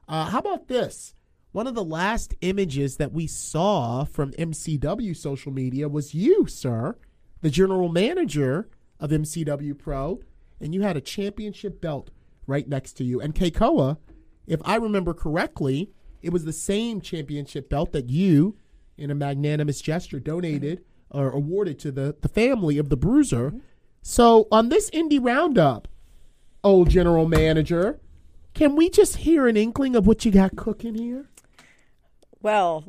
Uh, how about this? One of the last images that we saw from MCW social media was you, sir, the general manager of MCW Pro, and you had a championship belt right next to you. And Keikoa, if I remember correctly, it was the same championship belt that you, in a magnanimous gesture, donated mm-hmm. or awarded to the, the family of the Bruiser. Mm-hmm. So on this indie roundup, old general manager, can we just hear an inkling of what you got cooking here? Well,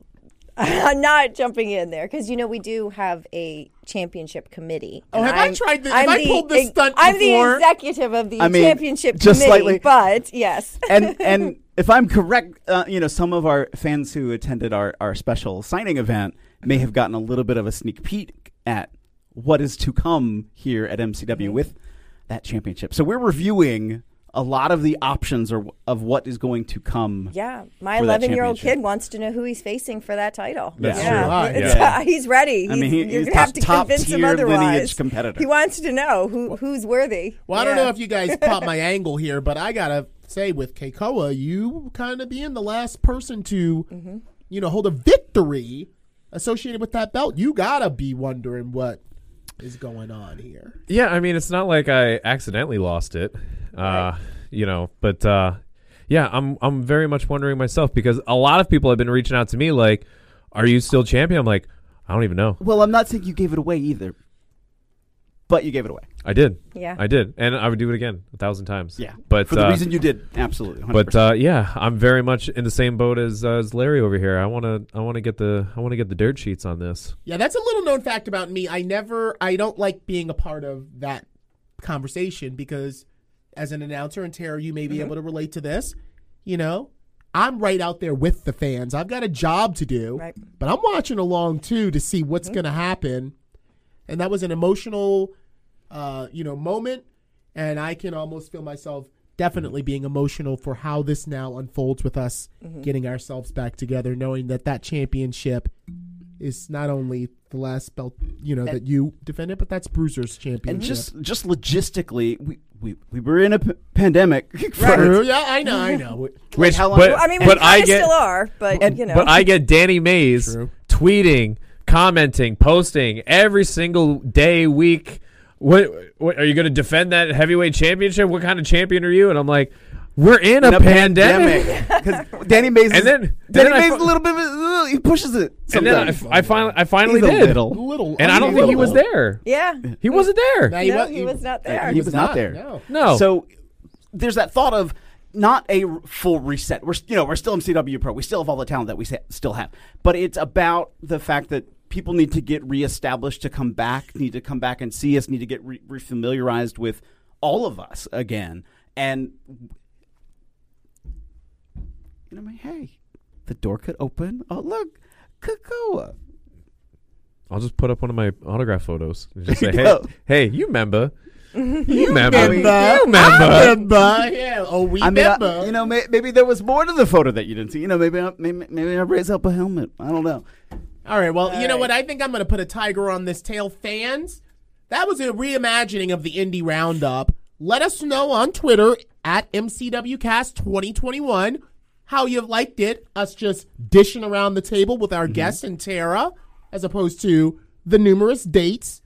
I'm not jumping in there because you know we do have a championship committee. Oh, have I I'm- tried the- have I'm I the pulled this ex- stunt I'm before? the executive of the I mean, championship just committee, slightly- but yes, and and if I'm correct, uh, you know, some of our fans who attended our, our special signing event may have gotten a little bit of a sneak peek at what is to come here at MCW with that championship. So we're reviewing a lot of the options or of what is going to come. yeah, my 11 year old kid wants to know who he's facing for that title. That's yeah. true. Right, It's- yeah. he's ready. I mean, He's- he- you're gonna have to top convince him otherwise. competitor. He wants to know who who's worthy. Well, I don't know if you guys caught my angle here, but I gotta say, with Keikoa, you kind of being the last person to, Mm-hmm. you know, hold a victory associated with that belt. You gotta be wondering what is going on here. Yeah, I mean, it's not like I accidentally lost it, uh, you know. But uh, yeah, I'm I'm very much wondering myself because a lot of people have been reaching out to me like, "Are you still champion?" I'm like, I don't even know. Well, I'm not saying you gave it away either, but you gave it away. I did, Yeah. I did, and I would do it again a thousand times. Yeah, but for the uh, reason you did, absolutely. 100%. But uh, yeah, I'm very much in the same boat as uh, as Larry over here. I want to I want to get the I want to get the dirt sheets on this. Yeah, that's a little known fact about me. I never, I don't like being a part of that conversation because, as an announcer, and Tara, you may be mm-hmm. able to relate to this. You know, I'm right out there with the fans. I've got a job to do, Right. but I'm watching along too to see what's mm-hmm. going to happen. And that was an emotional, uh, you know, moment, and I can almost feel myself definitely mm-hmm. being emotional for how this now unfolds with us getting ourselves back together, knowing that that championship is not only the last belt, you know, that you defended, but that's Bruiser's championship. and just just logistically, we we, we were in a p- pandemic. True, yeah, I know, I know. Which, how long- but, Well, I mean, we but I kind of get still are, but you know. but I get Danny Mays True. tweeting, commenting, posting every single day, week. What, what are you going to defend that heavyweight championship? What kind of champion are you? And I'm like, we're in, in a, pandemic. Because Danny Mays, And then- Danny then Mays fi- is a little bit. Of a, uh, he pushes it. And then I, Sometimes. f- I finally I finally He's a did. little. little, And I don't think he was there. yeah, He wasn't there. No, No, he was not there. He was not there. No. No. So there's that thought of not a full reset. We're you know we're still MCW Pro. We still have all the talent that we still have, but it's about the fact that people need to get reestablished to come back. Need to come back and see us. Need to get re- refamiliarized with all of us again. And you know, I mean, hey, the door could open. Oh look, Keikoa. I'll just put up one of my autograph photos and just say, you "Hey, go. hey, you remember You remember? Remember? You remember? I remember. Yeah. Oh, we I mean, I- remember. you know, may, maybe there was more to the photo that you didn't see. You know, maybe I, maybe maybe I raise up a helmet. I don't know. All right. Well, you know what? I think I'm going to put a tiger on this tail. Fans, that was a reimagining of the Indie Roundup. Let us know on Twitter at MCWcast2021 how you liked it. Us just dishing around the table with our mm-hmm. guest and Tara, as opposed to the numerous dates.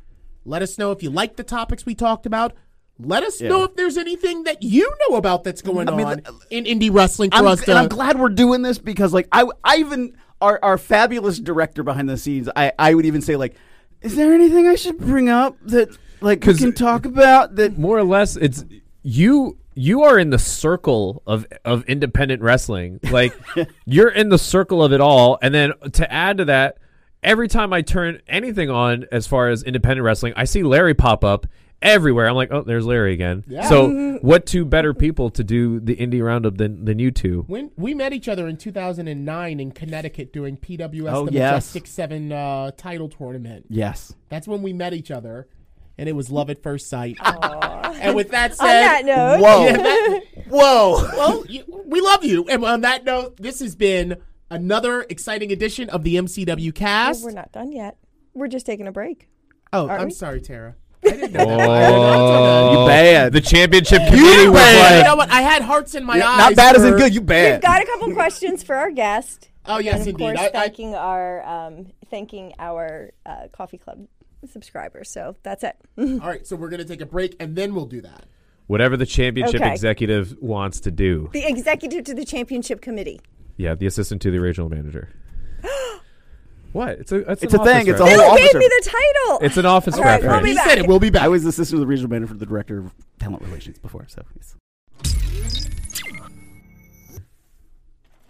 Let us know if you like the topics we talked about. Let us know if there's anything that you know about that's going mean, on uh, in indie wrestling for I'm, us to. and I'm glad we're doing this because, like, I, I even our our fabulous director behind the scenes, I, I would even say, like, is there anything I should bring up that like we 'Cause- can talk about that? more or less it's you you are in the circle of of independent wrestling. Like you're in the circle of it all. And then to add to that every time i turn anything on as far as independent wrestling i see larry pop up everywhere. I'm like oh there's larry again. So what two better people to do the indie roundup than than you two? When we met each other in 2009 in Connecticut doing PWS Oh, the yes. Majestic Seven uh, title tournament. Yes. That's when we met each other, and it was love at first sight. and with that On said, that note, Whoa. Yeah, that- Whoa. well, you, we love you. And on that note, this has been another exciting edition of the MCW cast. we're not done yet. We're just taking a break. oh, I'm we? sorry, Tara. I didn't know that. I You bad. the championship committee was that. You know what? I had hearts in my Yeah, eyes. not bad for- isn't good. You bad. We've got a couple questions for our guest. Oh yes, and of indeed. course, I, I, thanking our um, thanking our uh, coffee club subscribers. So that's it. all right, so we're gonna take a break, and then we'll do that. whatever the championship Okay. executive wants to do the executive to the championship committee. yeah the assistant to the regional manager what it's a it's, It's an a thing. office It's a rep. whole Who gave officer. me the title? it's an office All right, we'll reference be He back. said it. We'll be back. I was the assistant to the regional manager for the director of talent relations before, so yes.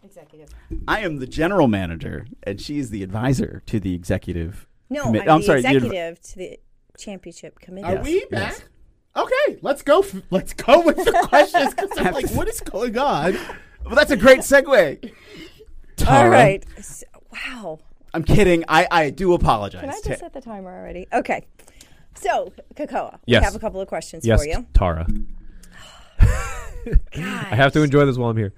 executive. I am the general manager, and she is the advisor to the executive. No, Commit- I'm, I'm the sorry, the adv- executive to the championship committee. Are Yes, we back? yes. Okay, let's go. f- Let's go with the questions because I'm like, what is going on? Well, that's a great segue. Tara. All right. So, wow. I'm kidding. I, I do apologize. Can I just Ta- set the timer already? Okay. So, Keikoa, Yes. we have a couple of questions yes for you. tara i have to enjoy this while i'm here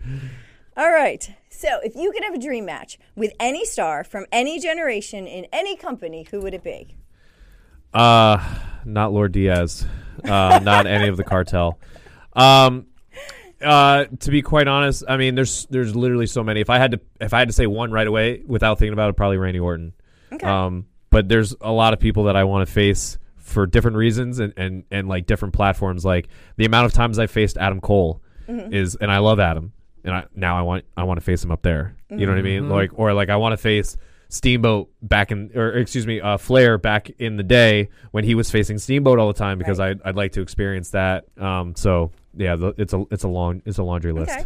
All right. So, if you could have a dream match with any star from any generation in any company, who would it be? Uh, not Lord Diaz. Uh, not any of the cartel. Um, uh, to be quite honest, I mean, there's there's literally so many. If I had to if I had to say one right away without thinking about it, probably Randy Orton. Okay. Um, but there's a lot of people that I want to face for different reasons and, and, and like different platforms. Like the amount of times I faced Adam Cole is, and I love Adam, and I now I want I want to face him up there. You know what I mean? Like or like I want to face Steamboat back in, or excuse me, uh, Flair back in the day when he was facing Steamboat all the time because Right. I'd, I'd like to experience that. Um, so yeah, the, it's a it's a long it's a laundry list. Okay.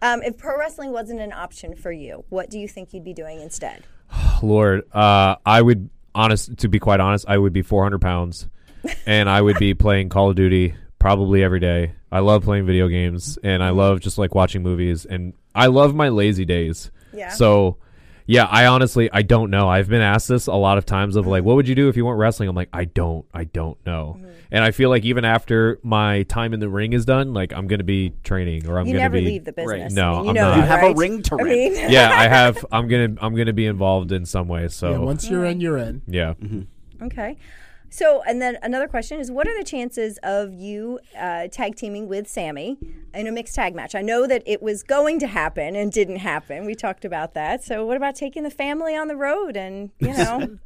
Um, if pro wrestling wasn't an option for you, what do you think you'd be doing instead? Lord, uh, I would honest to be quite honest, I would be 400 pounds, and I would be playing Call of Duty probably every day. I love playing video games, and I love just like watching movies, and I love my lazy days. Yeah. So, yeah, I honestly I don't know. I've been asked this a lot of times of like, what would you do if you weren't wrestling? I'm like, I don't, I don't know. Mm-hmm. And I feel like even after my time in the ring is done, like I'm gonna be training or I'm you gonna never be leave the business. No, I mean, you I'm know not. You have a ring to I mean, yeah, I have. I'm gonna I'm gonna be involved in some way. So Yeah, once you're in, you're in. yeah. Okay. So, and then another question is what are the chances of you uh, tag teaming with Sammy in a mixed tag match? I know that it was going to happen and didn't happen. We talked about that. So, what about taking the family on the road and, you know,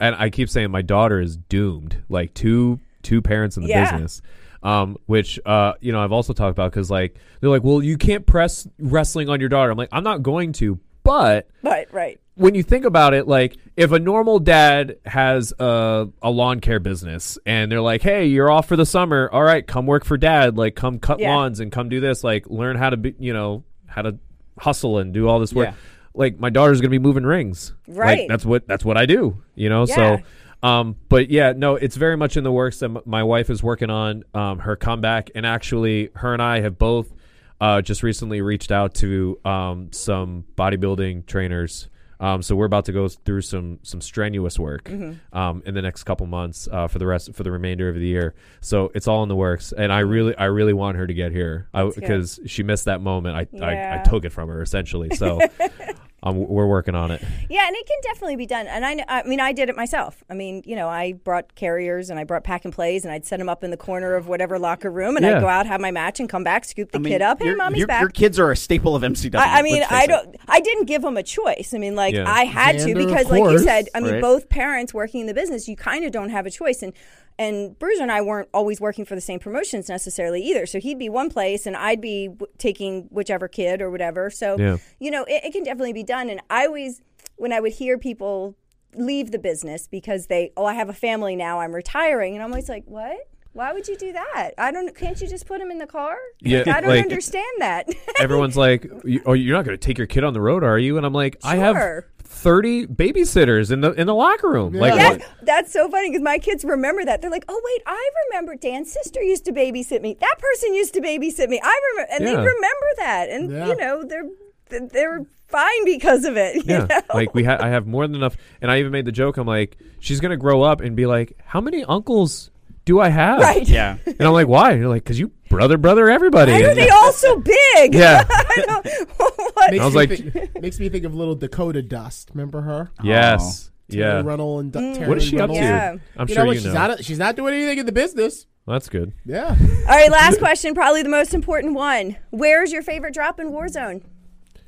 and I keep saying my daughter is doomed. Like two two parents in the Yeah. business. Um, which uh, you know, I've also talked about because like they're like, well, you can't press wrestling on your daughter. I'm like, I'm not going to, but but, right. When you think about it, like if a normal dad has a, a lawn care business and they're like, "Hey, you're off for the summer. All right, come work for dad. Like, come cut Yeah. lawns and come do this. Like, learn how to be, you know, how to hustle and do all this work." Yeah. Like, my daughter's gonna be moving rings. Like, Right. that's what that's what I do. You know. Yeah. So, um, but yeah, no, it's very much in the works. That m- my wife is working on um, her comeback, and actually, her and I have both uh, just recently reached out to um, some bodybuilding trainers Um, so we're about to go through some some strenuous work Mm-hmm. um, in the next couple months uh, for the rest for the remainder of the year. So it's all in the works, and I really I really want her to get here because she missed that moment. I, I I took it from her essentially. So um, we're working on it. Yeah, and it can definitely be done. And I, kn- I mean, I did it myself. I mean, you know, I brought carriers and I brought pack and plays, and I'd set them up in the corner of whatever locker room, and Yeah. I'd go out, have my match, and come back, scoop the I mean, kid up. Hey, your- mommy's your, back. Your kids are a staple of MCW. I, I mean, I don't. I didn't give them a choice. I mean, like Yeah. I had Xander, to of because, like you said, I mean, Right. both parents working in the business, you kind of don't have a choice. And and Bruiser and I weren't always working for the same promotions necessarily either. So he'd be one place, and I'd be w- taking whichever kid or whatever. So Yeah. you know, it, it can definitely be done. And I always, when I would hear people leave the business because they, oh, I have a family now, I'm retiring, and I'm always like, what? Why would you do that? I don't. Can't you just put him in the car? Yeah, I don't like- understand that. Everyone's like, "Oh, you're not going to take your kid on the road, are you?" And I'm like, "I have Sure. 30 babysitters in the in the locker room." Like, Yeah. what- Yes, that's so funny because my kids remember that. They're like, "Oh wait, I remember Dan's sister used to babysit me. That person used to babysit me. I remember." And they remember that, and Yeah. you know, they're they're fine because of it. you Yeah, know? like we ha- I have more than enough, and I even made the joke. I'm like, she's gonna grow up and be like, "How many uncles do I have?" right. Yeah. And I'm like, "Why?" You're like, "Cause you brother, brother, everybody." Why are they all so big? Yeah. I don't, what? Makes I was like- thi- makes me think of little Dakota Dust. Remember her? yes, Terry yeah. Runnell and D- Terry What is she up to? Yeah. I'm You sure know you she's know. not. She's not doing anything in the business. That's good. Yeah. All right, last question, probably the most important one. Where's your favorite drop in Warzone?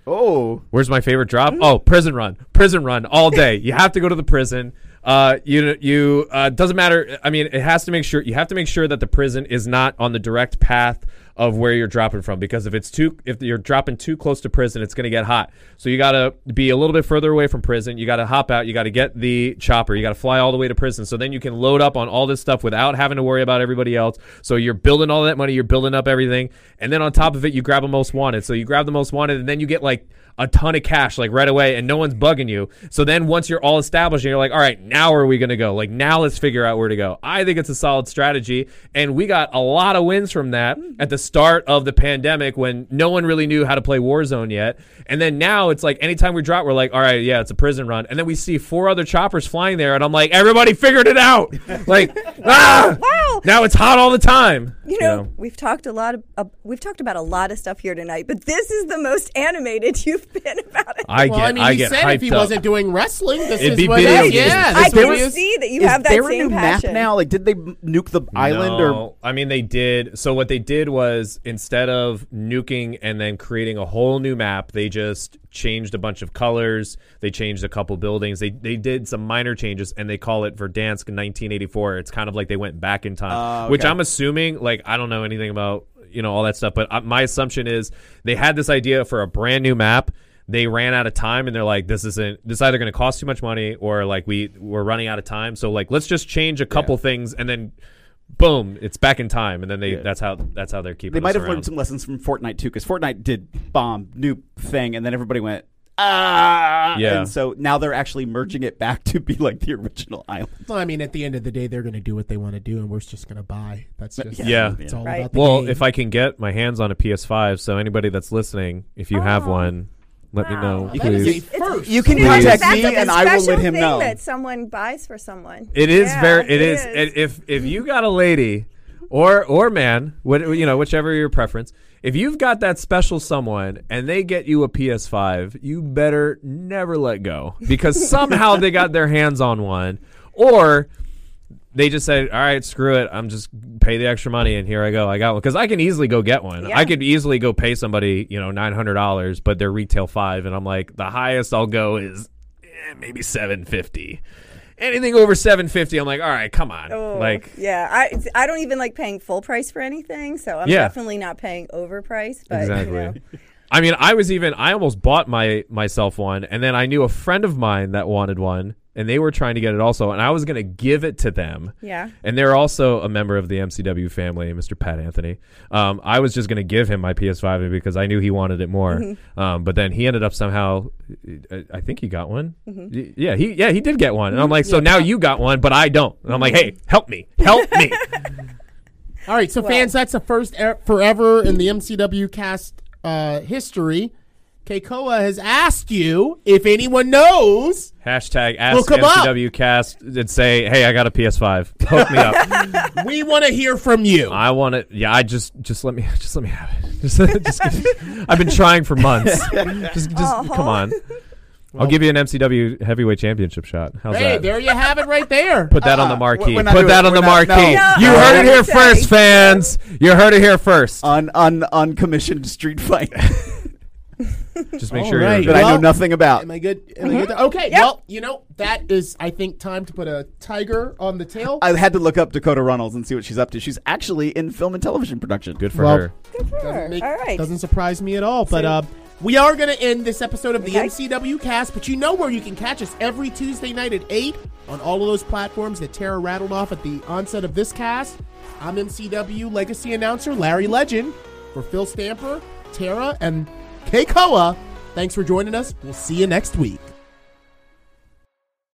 Oh. Where's my favorite drop? Mm. Oh, prison run, prison run all day. you have to go to the prison. Uh, you you uh, doesn't matter. I mean, it has to make sure you have to make sure that the prison is not on the direct path of where you're dropping from because if it's too if you're dropping too close to prison, it's going to get hot. So you got to be a little bit further away from prison. You got to hop out. You got to get the chopper. You got to fly all the way to prison. So then you can load up on all this stuff without having to worry about everybody else. So you're building all that money. You're building up everything, and then on top of it, you grab a most wanted. So you grab the most wanted, and then you get like a ton of cash like right away and no one's bugging you. So then once you're all established and you're like, all right, now where are we going to go? Like now let's figure out where to go. I think it's a solid strategy. And we got a lot of wins from that at the start of the pandemic when no one really knew how to play Warzone yet. And then now it's like anytime we drop, we're like, all right, yeah, it's a prison run. And then we see four other choppers flying there. And I'm like, everybody figured it out. like, ah, Wow. now it's hot all the time. You know, we've talked a lot of uh, we've talked about a lot of stuff here tonight, but this is the most animated you've been about it. I Well, get, I mean, I he get said hyped if he up. wasn't doing wrestling, this It'd is be what video it is. games. Yeah, I this can is- see that you have that there same a new passion. map now? Like, did they nuke the island or? I mean they did. So what they did was instead of nuking and then creating a whole new map, they just changed a bunch of colors. They changed a couple buildings. They they did some minor changes and they call it Verdansk 1984. It's kind of like they went back in time, Oh, which. I'm assuming. Like I don't know anything about you know all that stuff, but my assumption is they had this idea for a brand new map. They ran out of time and they're like, this isn't. This is either going to cost too much money or like we we're running out of time. So like let's just change a couple things and then boom, it's back in time, and then they Yeah. that's how that's how they're keeping. It. They might have around. learned some lessons from Fortnite too, because Fortnite did bomb new thing, and then everybody went ah. Yeah. And so now they're actually merging it back to be like the original island. Well, I mean, at the end of the day, they're going to do what they want to do, and we're just going to buy. That's just Yeah. It's all Right. about the Well, game. if I can get my hands on a PS5, so anybody that's listening, if you have Oh. one, let me know, Wow. That is please. a first. You can You know, contact that's me, a and I will special let him thing know. that someone buys for someone. It is Yeah, very. it is. is. and If if you got a lady, or or man, what you know, whichever your preference. If you've got that special someone and they get you a PS5, you better never let go because somehow they got their hands on one, or they just said, "All right, screw it. I'm just pay the extra money and here I go. I got one because I can easily go get one. Yeah. I could easily go pay somebody, you know, nine hundred dollars, but they're retail five, and I'm like, the highest I'll go is eh, maybe seven fifty. Anything over seven fifty, I'm like, all right, come on, Oh, like. yeah, I I don't even like paying full price for anything, so I'm Yeah. definitely not paying overpriced. But Exactly. you know. I mean, I was even I almost bought my myself one, and then I knew a friend of mine that wanted one, and they were trying to get it also, and I was gonna give it to them. Yeah. And they're also a member of the MCW family, Mr. Pat Anthony. Um, I was just gonna give him my PS5 because I knew he wanted it more. Mm-hmm. Um, but then he ended up somehow, I- I think he got one. Mm-hmm. Yeah, he yeah he did get one, and I'm like, so now you got one, but I don't. And I'm like, hey, help me, help me. All right, so Well- fans, that's the first er- forever in the MCW cast uh, history. Keikoa has asked you if anyone knows. Hashtag ask Look 'em up. MCW cast and say, hey, I got a PS5. Hook me up. We want to hear from you. I want it. Yeah, I just just let me just let me have it. Just, just I've been trying for months. Just just Aw. come on. I'll give you an MCW heavyweight championship shot. How's Hey, that? there you have it right there. Put that on the Uh-uh. marquee. Put doing that on the We're not- marquee. no. You No, heard it here would say. first, fans. You heard it here first. On on on uncommissioned street fight Just make sure right. you're that I know nothing about. Am I good? Am I good? there? Okay. Well, you know that is, I think, time to put a tiger on the tail. I had to look up Dakota Runnels and see what she's up to. She's actually in film and television production. good for Well, her. Good for her. Doesn't, make- All right. doesn't surprise me at all. But uh, we are going to end this episode of the Okay. MCW cast. But you know where you can catch us every Tuesday night at 8 on all of those platforms that Tara rattled off at the onset of this cast. I'm MCW legacy announcer Larry Legend. For Phil Stamper, Tara, and Keikoa, thanks for joining us. We'll see you next week.